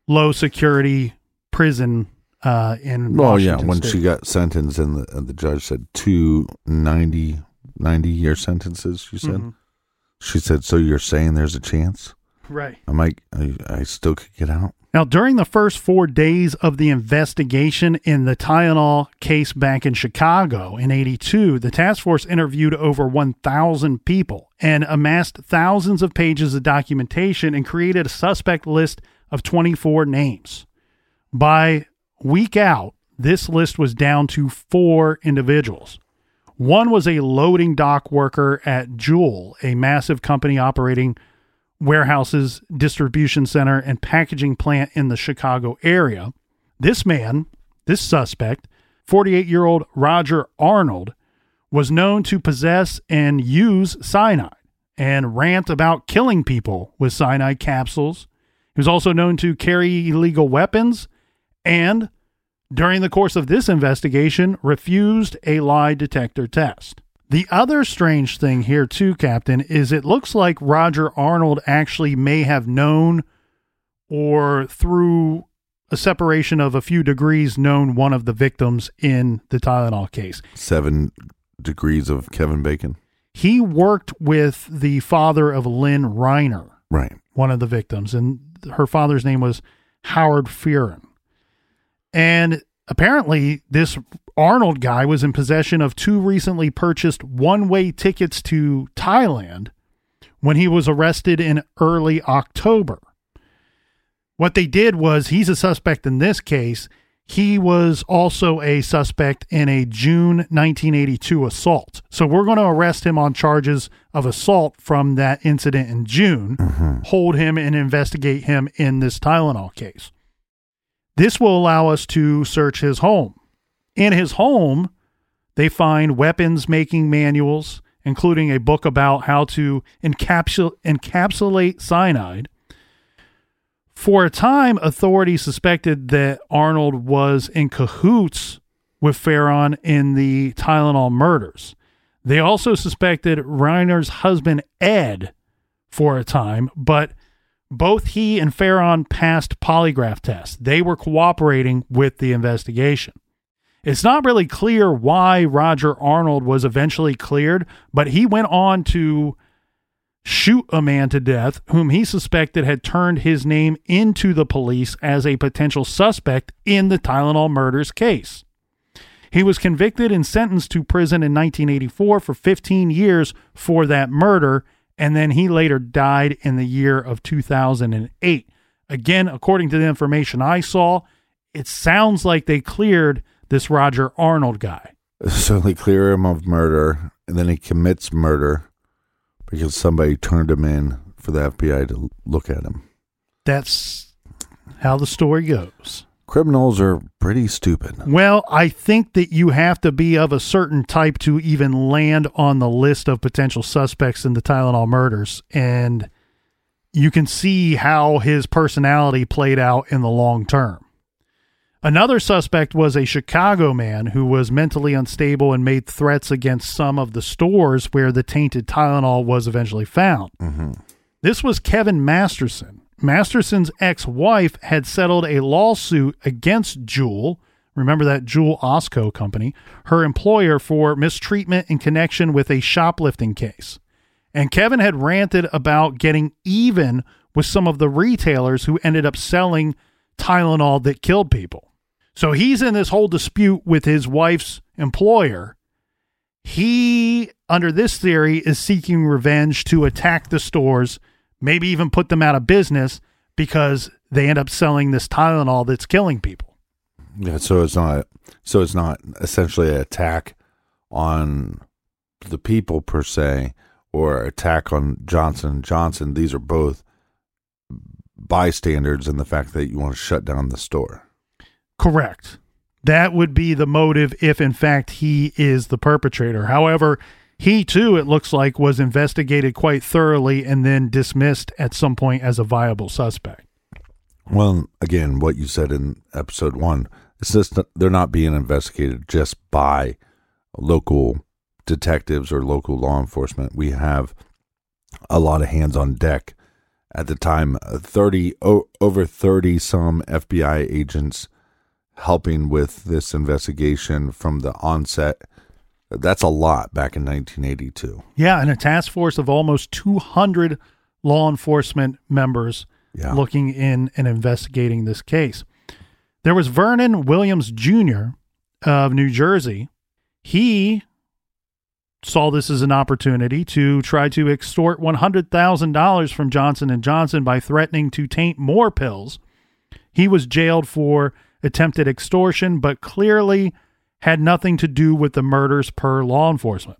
[SPEAKER 1] low security prison uh, in
[SPEAKER 2] Well,
[SPEAKER 1] Washington
[SPEAKER 2] yeah. When
[SPEAKER 1] State.
[SPEAKER 2] she got sentenced, and the, and the judge said two 90, 90 year sentences, she said.
[SPEAKER 1] Mhm.
[SPEAKER 2] She said, So you're saying there's a chance?
[SPEAKER 1] Right.
[SPEAKER 2] I'm like, I, I still could get out?
[SPEAKER 1] Now, during the first four days of the investigation in the Tylenol case back in Chicago in 82, the task force interviewed over 1,000 people and amassed thousands of pages of documentation and created a suspect list of 24 names. By week out, this list was down to four individuals. One was a loading dock worker at Jewel, a massive company operating warehouses, distribution center, and packaging plant in the Chicago area. This man, this suspect, 48 year old Roger Arnold, was known to possess and use cyanide and rant about killing people with cyanide capsules. He was also known to carry illegal weapons and, during the course of this investigation, refused a lie detector test. The other strange thing here, too, Captain, is it looks like Roger Arnold actually may have known or through a separation of a few degrees known one of the victims in the Tylenol case.
[SPEAKER 2] Seven degrees of Kevin Bacon?
[SPEAKER 1] He worked with the father of Lynn Reiner,
[SPEAKER 2] Right.
[SPEAKER 1] one of the victims, and her father's name was Howard Fearon. And apparently, this Arnold guy was in possession of two recently purchased one way tickets to Thailand when he was arrested in early October. What they did was he's a suspect in this case. He was also a suspect in a June 1982 assault. So we're going to arrest him on charges of assault from that incident in June, mm-hmm. hold him and investigate him in this Tylenol case. This will allow us to search his home. In his home, they find weapons making manuals, including a book about how to encapsul- encapsulate cyanide. For a time, authorities suspected that Arnold was in cahoots with Farron in the Tylenol murders. They also suspected Reiner's husband, Ed, for a time, but both he and Farron passed polygraph tests. They were cooperating with the investigation. It's not really clear why Roger Arnold was eventually cleared, but he went on to shoot a man to death whom he suspected had turned his name into the police as a potential suspect in the Tylenol murders case. He was convicted and sentenced to prison in 1984 for 15 years for that murder, and then he later died in the year of 2008. Again, according to the information I saw, it sounds like they cleared this Roger Arnold guy.
[SPEAKER 2] So they clear him of murder, and then he commits murder because somebody turned him in for the FBI to look at him.
[SPEAKER 1] That's how the story goes.
[SPEAKER 2] Criminals are pretty stupid.
[SPEAKER 1] Well, I think that you have to be of a certain type to even land on the list of potential suspects in the Tylenol murders. And you can see how his personality played out in the long term. Another suspect was a Chicago man who was mentally unstable and made threats against some of the stores where the tainted Tylenol was eventually found. Mm-hmm. This was Kevin Masterson. Masterson's ex wife had settled a lawsuit against Jewel. Remember that Jewel Osco company, her employer for mistreatment in connection with a shoplifting case. And Kevin had ranted about getting even with some of the retailers who ended up selling Tylenol that killed people. So he's in this whole dispute with his wife's employer. He, under this theory, is seeking revenge to attack the stores, maybe even put them out of business because they end up selling this Tylenol that's killing people.
[SPEAKER 2] Yeah, so it's not so it's not essentially an attack on the people per se or attack on Johnson Johnson. These are both bystanders in the fact that you want to shut down the store.
[SPEAKER 1] Correct. That would be the motive if, in fact, he is the perpetrator. However, he too, it looks like, was investigated quite thoroughly and then dismissed at some point as a viable suspect.
[SPEAKER 2] Well, again, what you said in episode one, it's just they're not being investigated just by local detectives or local law enforcement. We have a lot of hands on deck. At the time, uh, thirty o- over thirty some FBI agents helping with this investigation from the onset. That's a lot back in 1982.
[SPEAKER 1] Yeah, and a task force of almost 200 law enforcement members
[SPEAKER 2] Yeah.
[SPEAKER 1] looking in and investigating this case. There was Vernon Williams Jr. of New Jersey. He saw this as an opportunity to try to extort $100,000 from Johnson and Johnson by threatening to taint more pills. He was jailed for attempted extortion but clearly had nothing to do with the murders per law enforcement.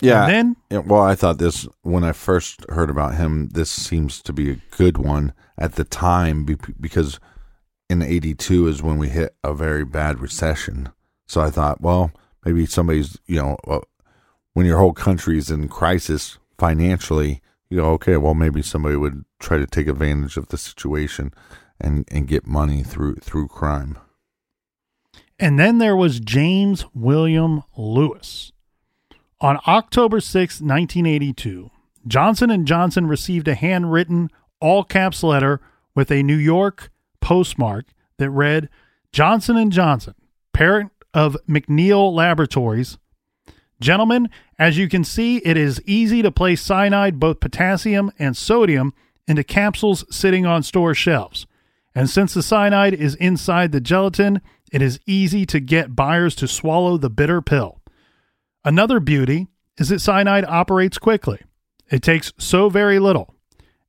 [SPEAKER 2] Yeah.
[SPEAKER 1] And then
[SPEAKER 2] Yeah, well, I thought this when I first heard about him. This seems to be a good one at the time because in '82 is when we hit a very bad recession. So I thought, well, maybe somebody's you know when your whole country's in crisis financially, you know, okay, well, maybe somebody would try to take advantage of the situation and and get money through through crime.
[SPEAKER 1] And then there was James William Lewis. On October 6, 1982, Johnson & Johnson received a handwritten all caps letter with a New York postmark that read Johnson & Johnson, parent of McNeil Laboratories. Gentlemen, as you can see, it is easy to place cyanide, both potassium and sodium, into capsules sitting on store shelves. And since the cyanide is inside the gelatin, it is easy to get buyers to swallow the bitter pill. Another beauty is that cyanide operates quickly. It takes so very little,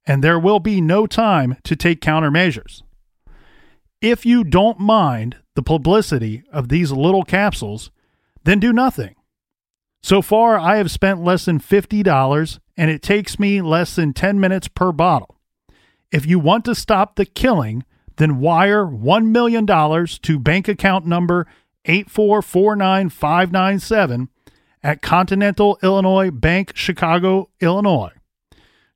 [SPEAKER 1] and there will be no time to take countermeasures. If you don't mind the publicity of these little capsules, then do nothing. So far, I have spent less than $50, and it takes me less than 10 minutes per bottle. If you want to stop the killing, then wire $1 million to bank account number 8449597 at Continental Illinois Bank, Chicago, Illinois.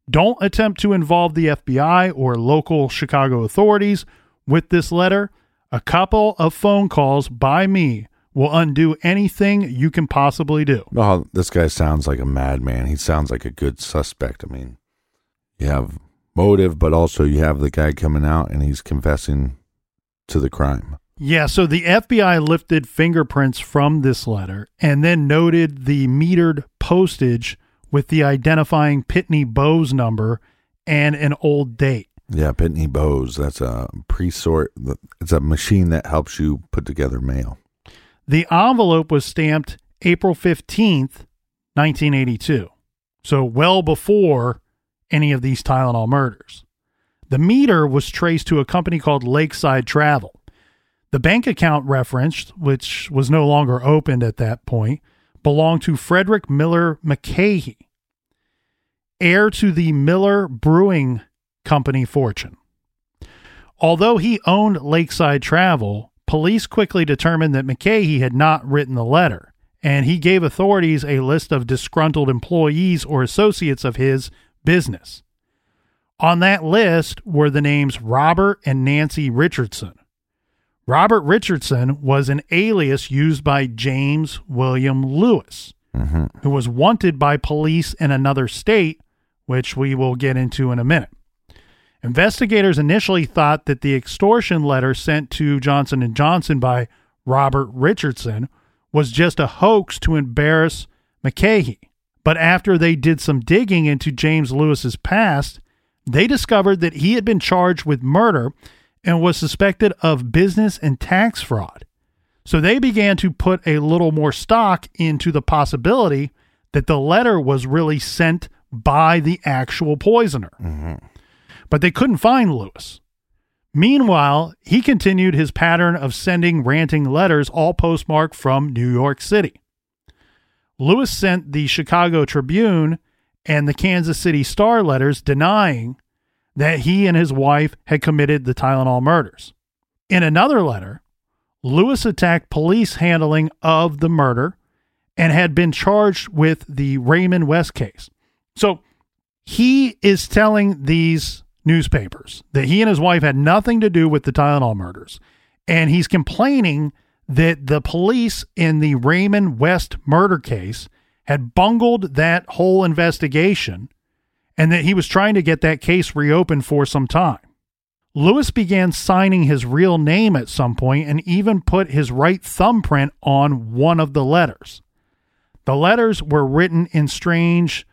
[SPEAKER 1] Don't attempt to involve the FBI or local Chicago authorities with this letter. A couple of phone calls by me will undo anything you can possibly do.
[SPEAKER 2] Oh, this guy sounds like a madman. He sounds like a good suspect. I mean, you have motive, but also you have the guy coming out and he's confessing to the crime.
[SPEAKER 1] Yeah, so the FBI lifted fingerprints from this letter and then noted the metered postage with the identifying Pitney Bowes number and an old date.
[SPEAKER 2] Yeah, Pitney Bowes. That's a pre-sort. It's a machine that helps you put together mail.
[SPEAKER 1] The envelope was stamped April 15th, 1982. So well before any of these Tylenol murders. The meter was traced to a company called Lakeside Travel. The bank account referenced, which was no longer opened at that point, belonged to Frederick Miller McCahey, heir to the Miller Brewing Company fortune. Although he owned Lakeside Travel, police quickly determined that McCahey had not written the letter, and he gave authorities a list of disgruntled employees or associates of his business. On that list were the names Robert and Nancy Richardson. Robert Richardson was an alias used by James William Lewis, mm-hmm. who was wanted by police in another state, which we will get into in a minute. Investigators initially thought that the extortion letter sent to Johnson & Johnson by Robert Richardson was just a hoax to embarrass McCahey. But after they did some digging into James Lewis's past, they discovered that he had been charged with murder and was suspected of business and tax fraud. So they began to put a little more stock into the possibility that the letter was really sent by the actual poisoner. Mm-hmm. But they couldn't find Lewis. Meanwhile, he continued his pattern of sending ranting letters, all postmarked from New York City. Lewis sent the Chicago Tribune and the Kansas City Star letters denying that he and his wife had committed the Tylenol murders. In another letter, Lewis attacked police handling of the murder and had been charged with the Raymond West case. So he is telling these newspapers that he and his wife had nothing to do with the Tylenol murders. And he's complaining that the police in the Raymond West murder case had bungled that whole investigation and that he was trying to get that case reopened for some time. Lewis began signing his real name at some point and even put his right thumbprint on one of the letters. The letters were written in strange,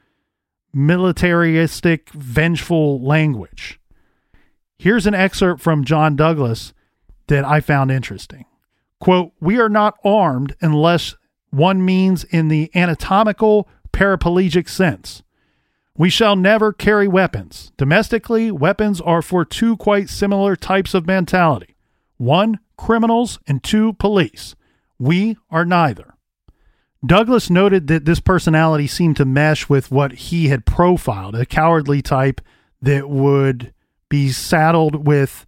[SPEAKER 1] militaristic, vengeful language. Here's an excerpt from John Douglas that I found interesting. Quote, We are not armed unless one means in the anatomical paraplegic sense. We shall never carry weapons. Domestically, weapons are for two quite similar types of mentality one, criminals, and two, police. We are neither. Douglas noted that this personality seemed to mesh with what he had profiled a cowardly type that would be saddled with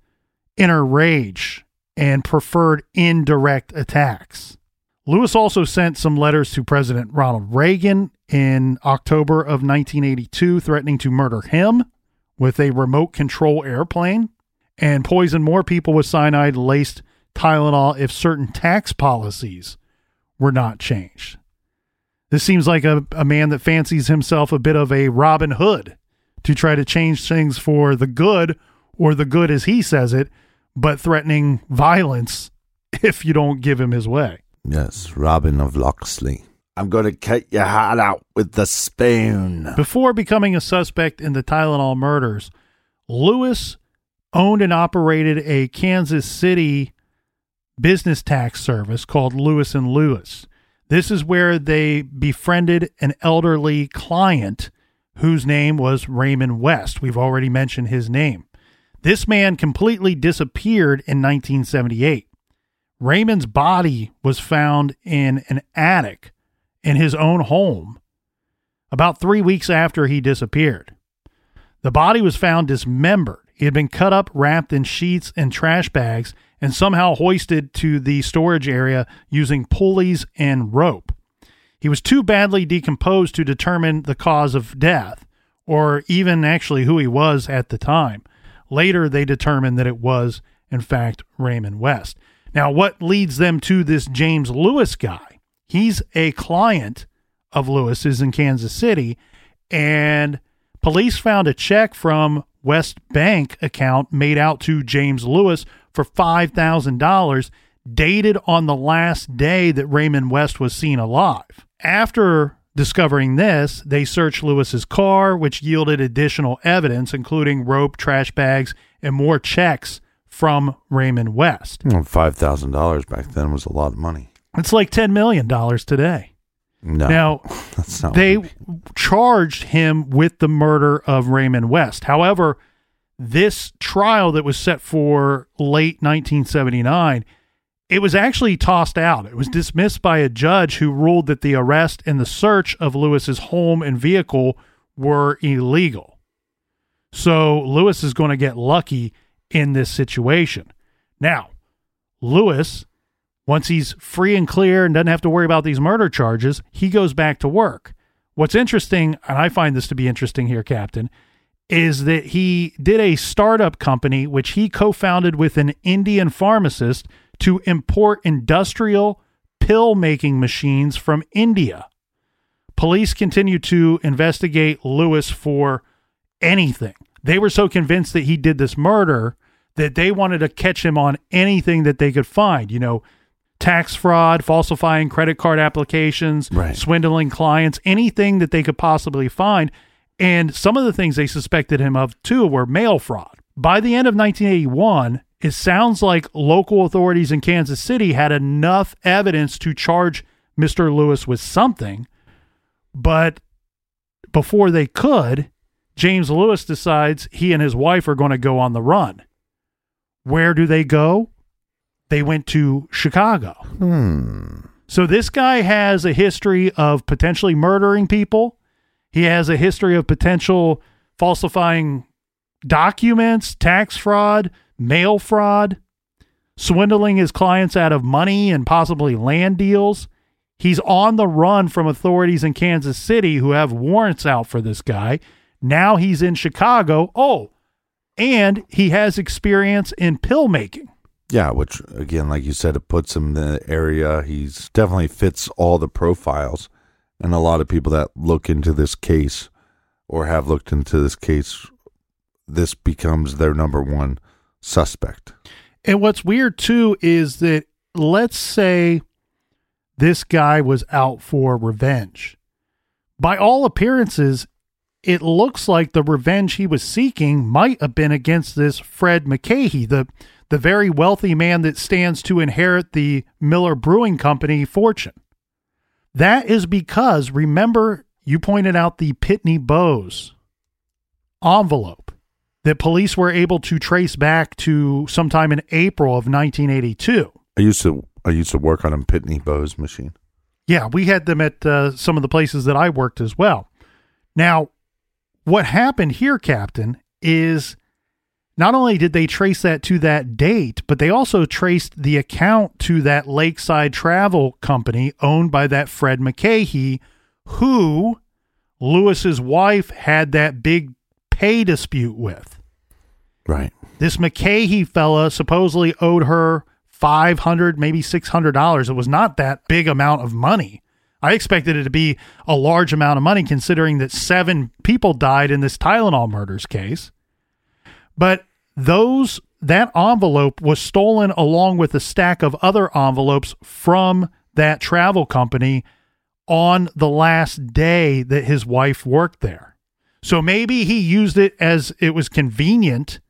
[SPEAKER 1] inner rage and preferred indirect attacks. Lewis also sent some letters to President Ronald Reagan in October of 1982, threatening to murder him with a remote control airplane and poison more people with cyanide laced Tylenol if certain tax policies were not changed. This seems like a, a man that fancies himself a bit of a Robin Hood to try to change things for the good or the good as he says it, but threatening violence if you don't give him his way.
[SPEAKER 2] Yes, Robin of Locksley. I'm going to cut your heart out with the spoon.
[SPEAKER 1] Before becoming a suspect in the Tylenol murders, Lewis owned and operated a Kansas City business tax service called Lewis and Lewis. This is where they befriended an elderly client whose name was Raymond West. We've already mentioned his name. This man completely disappeared in 1978. Raymond's body was found in an attic in his own home about three weeks after he disappeared. The body was found dismembered. He had been cut up, wrapped in sheets and trash bags, and somehow hoisted to the storage area using pulleys and rope. He was too badly decomposed to determine the cause of death, or even actually who he was at the time. Later, they determined that it was, in fact, Raymond West. Now, what leads them to this James Lewis guy? He's a client of Lewis's in Kansas City, and police found a check from West Bank account made out to James Lewis for $5,000 dated on the last day that Raymond West was seen alive. After discovering this, they searched Lewis's car, which yielded additional evidence, including rope, trash bags, and more checks from Raymond West.
[SPEAKER 2] Five thousand dollars back then was a lot of money.
[SPEAKER 1] It's like $10 million today.
[SPEAKER 2] No,
[SPEAKER 1] Now,
[SPEAKER 2] that's not.
[SPEAKER 1] they charged him with the murder of Raymond West. However, this trial that was set for late 1979, it was actually tossed out. It was dismissed by a judge who ruled that the arrest and the search of Lewis's home and vehicle were illegal. So Lewis is going to get lucky in this situation. Now, Lewis, once he's free and clear and doesn't have to worry about these murder charges, he goes back to work. What's interesting, and I find this to be interesting here, Captain, is that he did a startup company which he co founded with an Indian pharmacist to import industrial pill making machines from India. Police continue to investigate Lewis for anything. They were so convinced that he did this murder that they wanted to catch him on anything that they could find. You know, tax fraud, falsifying credit card applications,
[SPEAKER 2] Right.
[SPEAKER 1] swindling clients, anything that they could possibly find. And some of the things they suspected him of too were mail fraud. By the end of 1981, it sounds like local authorities in Kansas City had enough evidence to charge Mr. Lewis with something. But before they could, James Lewis decides he and his wife are going to go on the run. Where do they go? They went to Chicago.
[SPEAKER 2] Hmm.
[SPEAKER 1] So this guy has a history of potentially murdering people. He has a history of potential falsifying documents, tax fraud, mail fraud, swindling his clients out of money and possibly land deals. He's on the run from authorities in Kansas City who have warrants out for this guy. Now he's in Chicago. Oh, and he has experience in pill making.
[SPEAKER 2] Yeah, which again, like you said, it puts him in the area. He's definitely fits all the profiles, and a lot of people that look into this case or have looked into this case, this becomes their number one suspect.
[SPEAKER 1] And what's weird too is that let's say this guy was out for revenge. By all appearances, it looks like the revenge he was seeking might have been against this Fred McCahey, the the very wealthy man that stands to inherit the Miller Brewing Company fortune. That is because remember you pointed out the Pitney Bowes envelope that police were able to trace back to sometime in April of 1982.
[SPEAKER 2] I used to I used to work on a Pitney Bowes machine.
[SPEAKER 1] Yeah, we had them at uh, some of the places that I worked as well. Now, what happened here, Captain, is not only did they trace that to that date, but they also traced the account to that Lakeside Travel Company owned by that Fred McCahey, who Lewis's wife had that big pay dispute with.
[SPEAKER 2] Right.
[SPEAKER 1] This McCahey fella supposedly owed her five hundred, maybe six hundred dollars. It was not that big amount of money. I expected it to be a large amount of money, considering that seven people died in this Tylenol murders case. But those that envelope was stolen along with a stack of other envelopes from that travel company on the last day that his wife worked there. So maybe he used it as it was convenient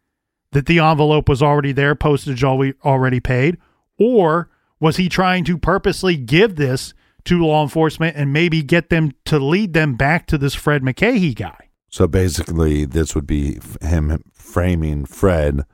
[SPEAKER 1] that the envelope was already there, postage already paid, or was he trying to purposely give this to law enforcement and maybe get them to lead them back to this Fred McCahey guy?
[SPEAKER 2] So basically, this would be him framing Fred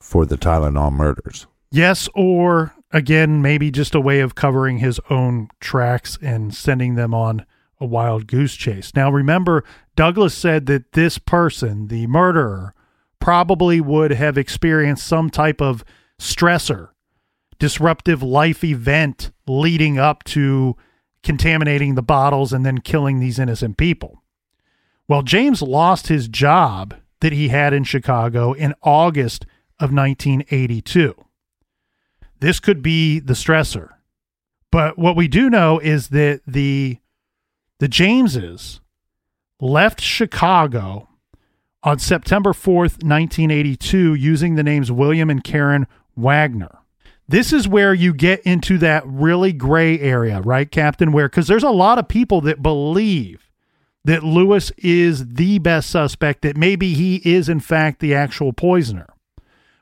[SPEAKER 2] for the Tylenol murders.
[SPEAKER 1] Yes, or again, maybe just a way of covering his own tracks and sending them on a wild goose chase. Now, remember, Douglas said that this person, the murderer, probably would have experienced some type of stressor, disruptive life event leading up to contaminating the bottles and then killing these innocent people. Well, James lost his job that he had in Chicago in August of 1982. This could be the stressor. But what we do know is that the the Jameses left Chicago on September 4th, 1982 using the names William and Karen Wagner. This is where you get into that really gray area, right, Captain? Where cuz there's a lot of people that believe that Lewis is the best suspect, that maybe he is, in fact, the actual poisoner.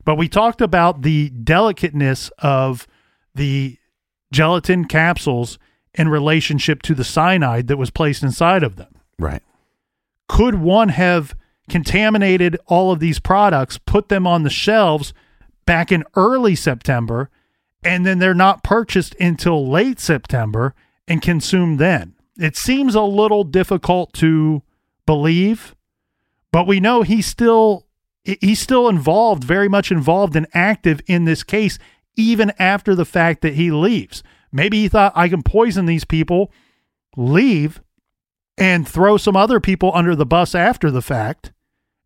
[SPEAKER 1] But we talked about the delicateness of the gelatin capsules in relationship to the cyanide that was placed inside of them.
[SPEAKER 2] Right.
[SPEAKER 1] Could one have contaminated all of these products, put them on the shelves back in early September, and then they're not purchased until late September and consumed then? It seems a little difficult to believe, but we know he's still he's still involved, very much involved and active in this case even after the fact that he leaves. Maybe he thought I can poison these people, leave and throw some other people under the bus after the fact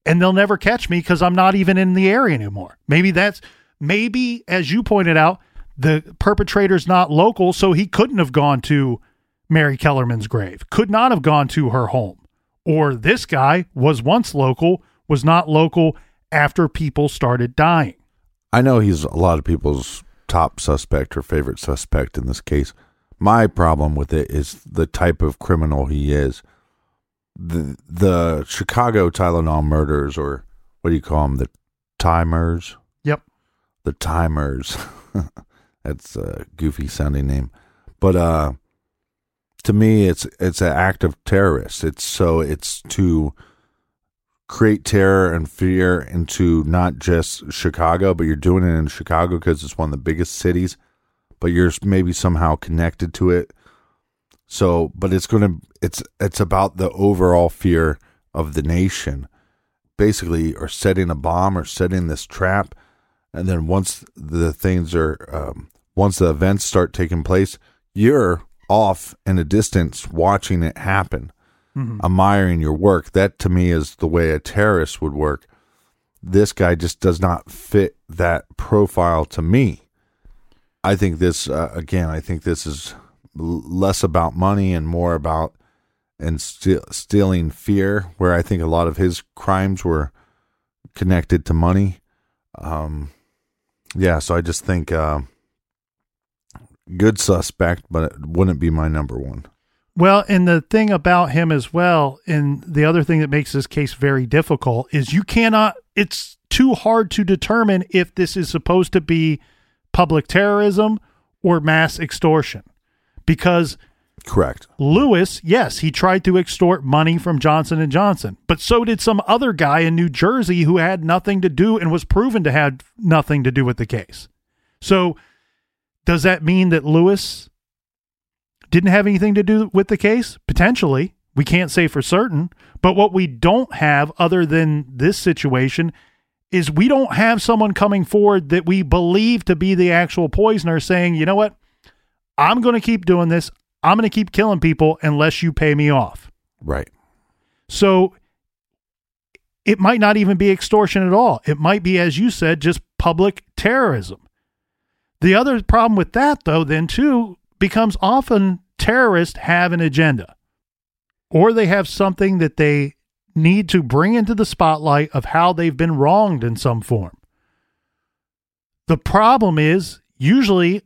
[SPEAKER 1] and they'll never catch me because I'm not even in the area anymore. Maybe that's maybe, as you pointed out, the perpetrator's not local, so he couldn't have gone to Mary Kellerman's grave, could not have gone to her home. Or this guy was once local, was not local after people started dying.
[SPEAKER 2] I know he's a lot of people's top suspect or favorite suspect in this case. My problem with it is the type of criminal he is. The the Chicago Tylenol murders, or what do you call them? The timers.
[SPEAKER 1] Yep.
[SPEAKER 2] The timers. That's a goofy sounding name, but uh, to me, it's it's an act of terrorists. It's so it's to create terror and fear into not just Chicago, but you're doing it in Chicago because it's one of the biggest cities, but you're maybe somehow connected to it. So, but it's going to it's it's about the overall fear of the nation. Basically, or setting a bomb or setting this trap, and then once the things are um, once the events start taking place, you're off in a distance watching it happen mm-hmm. admiring your work. That to me is the way a terrorist would work. This guy just does not fit that profile to me. I think this uh, again. I think this is less about money and more about and st- stealing fear. Where I think a lot of his crimes were connected to money. Um, yeah, so I just think uh, good suspect, but it wouldn't be my number one.
[SPEAKER 1] Well, and the thing about him as well, and the other thing that makes this case very difficult is you cannot, it's too hard to determine if this is supposed to be public terrorism or mass extortion. Because
[SPEAKER 2] correct
[SPEAKER 1] lewis yes he tried to extort money from johnson and johnson but so did some other guy in new jersey who had nothing to do and was proven to have nothing to do with the case so does that mean that lewis didn't have anything to do with the case? Potentially. We can't say for certain. But what we don't have, other than this situation, is we don't have someone coming forward that we believe to be the actual poisoner saying, you know what? I'm going to keep doing this. I'm going to keep killing people unless you pay me off.
[SPEAKER 2] Right.
[SPEAKER 1] So it might not even be extortion at all. It might be, as you said, just public terrorism. The other problem with that, though, then too, becomes often terrorists have an agenda or they have something that they need to bring into the spotlight of how they've been wronged in some form. The problem is usually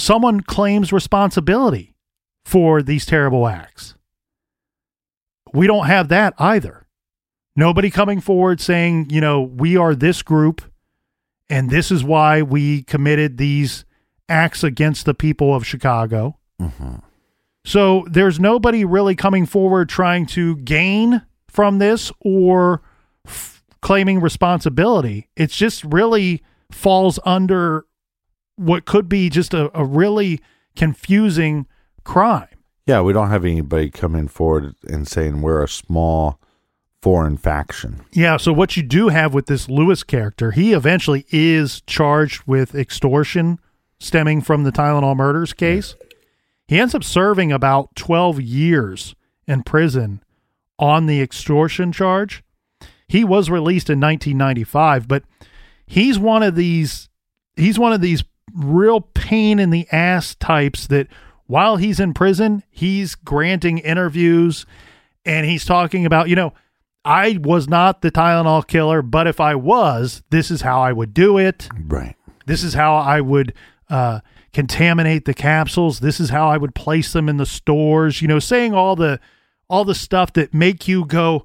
[SPEAKER 1] someone claims responsibility for these terrible acts. We don't have that either. Nobody coming forward saying, you know, we are this group and this is why we committed these acts against the people of Chicago. Mm-hmm. So there's nobody really coming forward trying to gain from this or f- claiming responsibility. It's just really falls under what could be just a, a really confusing crime.
[SPEAKER 2] Yeah, we don't have anybody coming forward and saying we're a small foreign faction.
[SPEAKER 1] Yeah, so what you do have with this Lewis character, he eventually is charged with extortion stemming from the Tylenol murders case. He ends up serving about 12 years in prison on the extortion charge. He was released in 1995, but he's one of these he's one of these real pain in the ass types that while he's in prison, he's granting interviews and he's talking about, you know, I was not the Tylenol killer, but if I was, this is how I would do it.
[SPEAKER 2] Right.
[SPEAKER 1] This is how I would uh, contaminate the capsules. This is how I would place them in the stores. You know, saying all the all the stuff that make you go,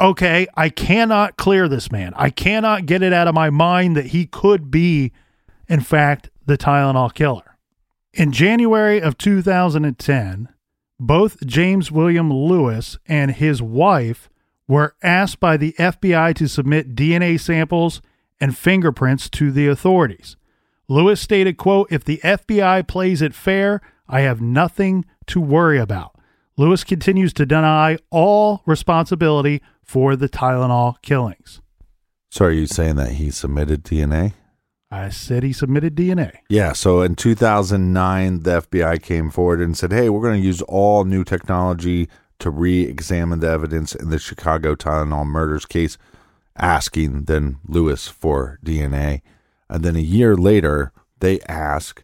[SPEAKER 1] okay, I cannot clear this man. I cannot get it out of my mind that he could be, in fact, the Tylenol killer. In January of 2010, both James William Lewis and his wife were asked by the FBI to submit DNA samples and fingerprints to the authorities. Lewis stated, quote, if the FBI plays it fair, I have nothing to worry about. Lewis continues to deny all responsibility for the Tylenol killings.
[SPEAKER 2] So are you saying that he submitted DNA?
[SPEAKER 1] I said he submitted DNA.
[SPEAKER 2] Yeah. So in 2009, the FBI came forward and said, hey, we're going to use all new technology to re examine the evidence in the Chicago Tylenol murders case, asking then Lewis for DNA. And then a year later, they ask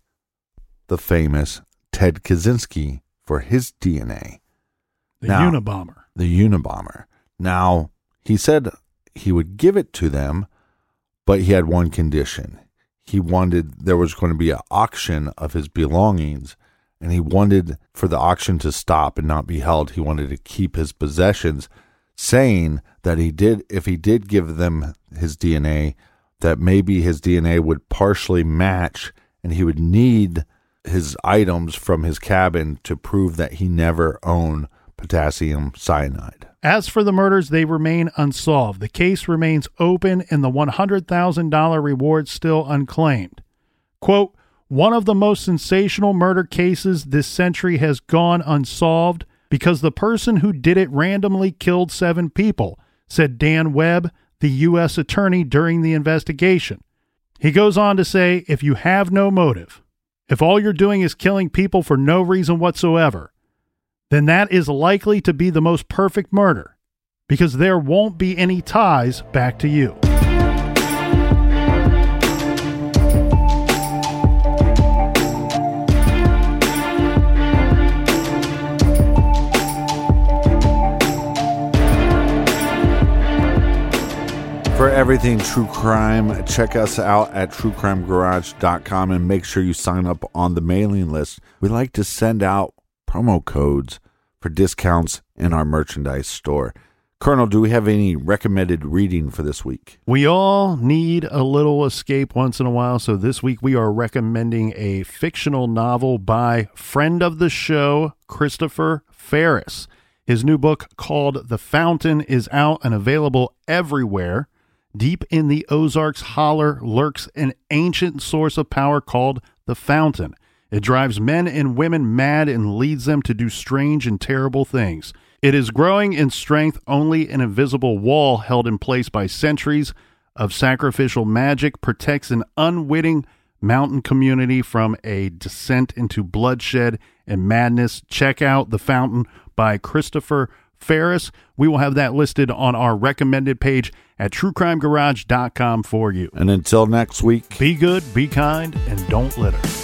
[SPEAKER 2] the famous Ted Kaczynski for his DNA.
[SPEAKER 1] The
[SPEAKER 2] Now-
[SPEAKER 1] Unabomber.
[SPEAKER 2] the Unabomber. Now, he said he would give it to them, but he had one condition. He wanted there was going to be an auction of his belongings, and he wanted for the auction to stop and not be held. He wanted to keep his possessions, saying that he did if he did give them his DNA, that maybe his DNA would partially match and he would need his items from his cabin to prove that he never owned potassium cyanide.
[SPEAKER 1] As for the murders, they remain unsolved. The case remains open and the $100,000 reward still unclaimed. Quote, one of the most sensational murder cases this century has gone unsolved because the person who did it randomly killed seven people, said Dan Webb, the U.S. attorney during the investigation. He goes on to say if you have no motive, if all you're doing is killing people for no reason whatsoever, then that is likely to be the most perfect murder because there won't be any ties back to you.
[SPEAKER 2] For everything true crime, check us out at truecrimegarage.com and make sure you sign up on the mailing list. We like to send out promo codes for discounts in our merchandise store. Colonel, do we have any recommended reading for this week?
[SPEAKER 1] We all need a little escape once in a while, so this week we are recommending a fictional novel by friend of the show, Christopher Ferris. His new book called The Fountain is out and available everywhere. Deep in the Ozarks holler lurks an ancient source of power called the Fountain. It drives men and women mad and leads them to do strange and terrible things. It is growing in strength, only an invisible wall held in place by centuries of sacrificial magic protects an unwitting mountain community from a descent into bloodshed and madness. Check out The Fountain by Christopher Ferris. We will have that listed on our recommended page at truecrimegarage.com for you.
[SPEAKER 2] And until next week,
[SPEAKER 1] Be good, be kind, and don't litter.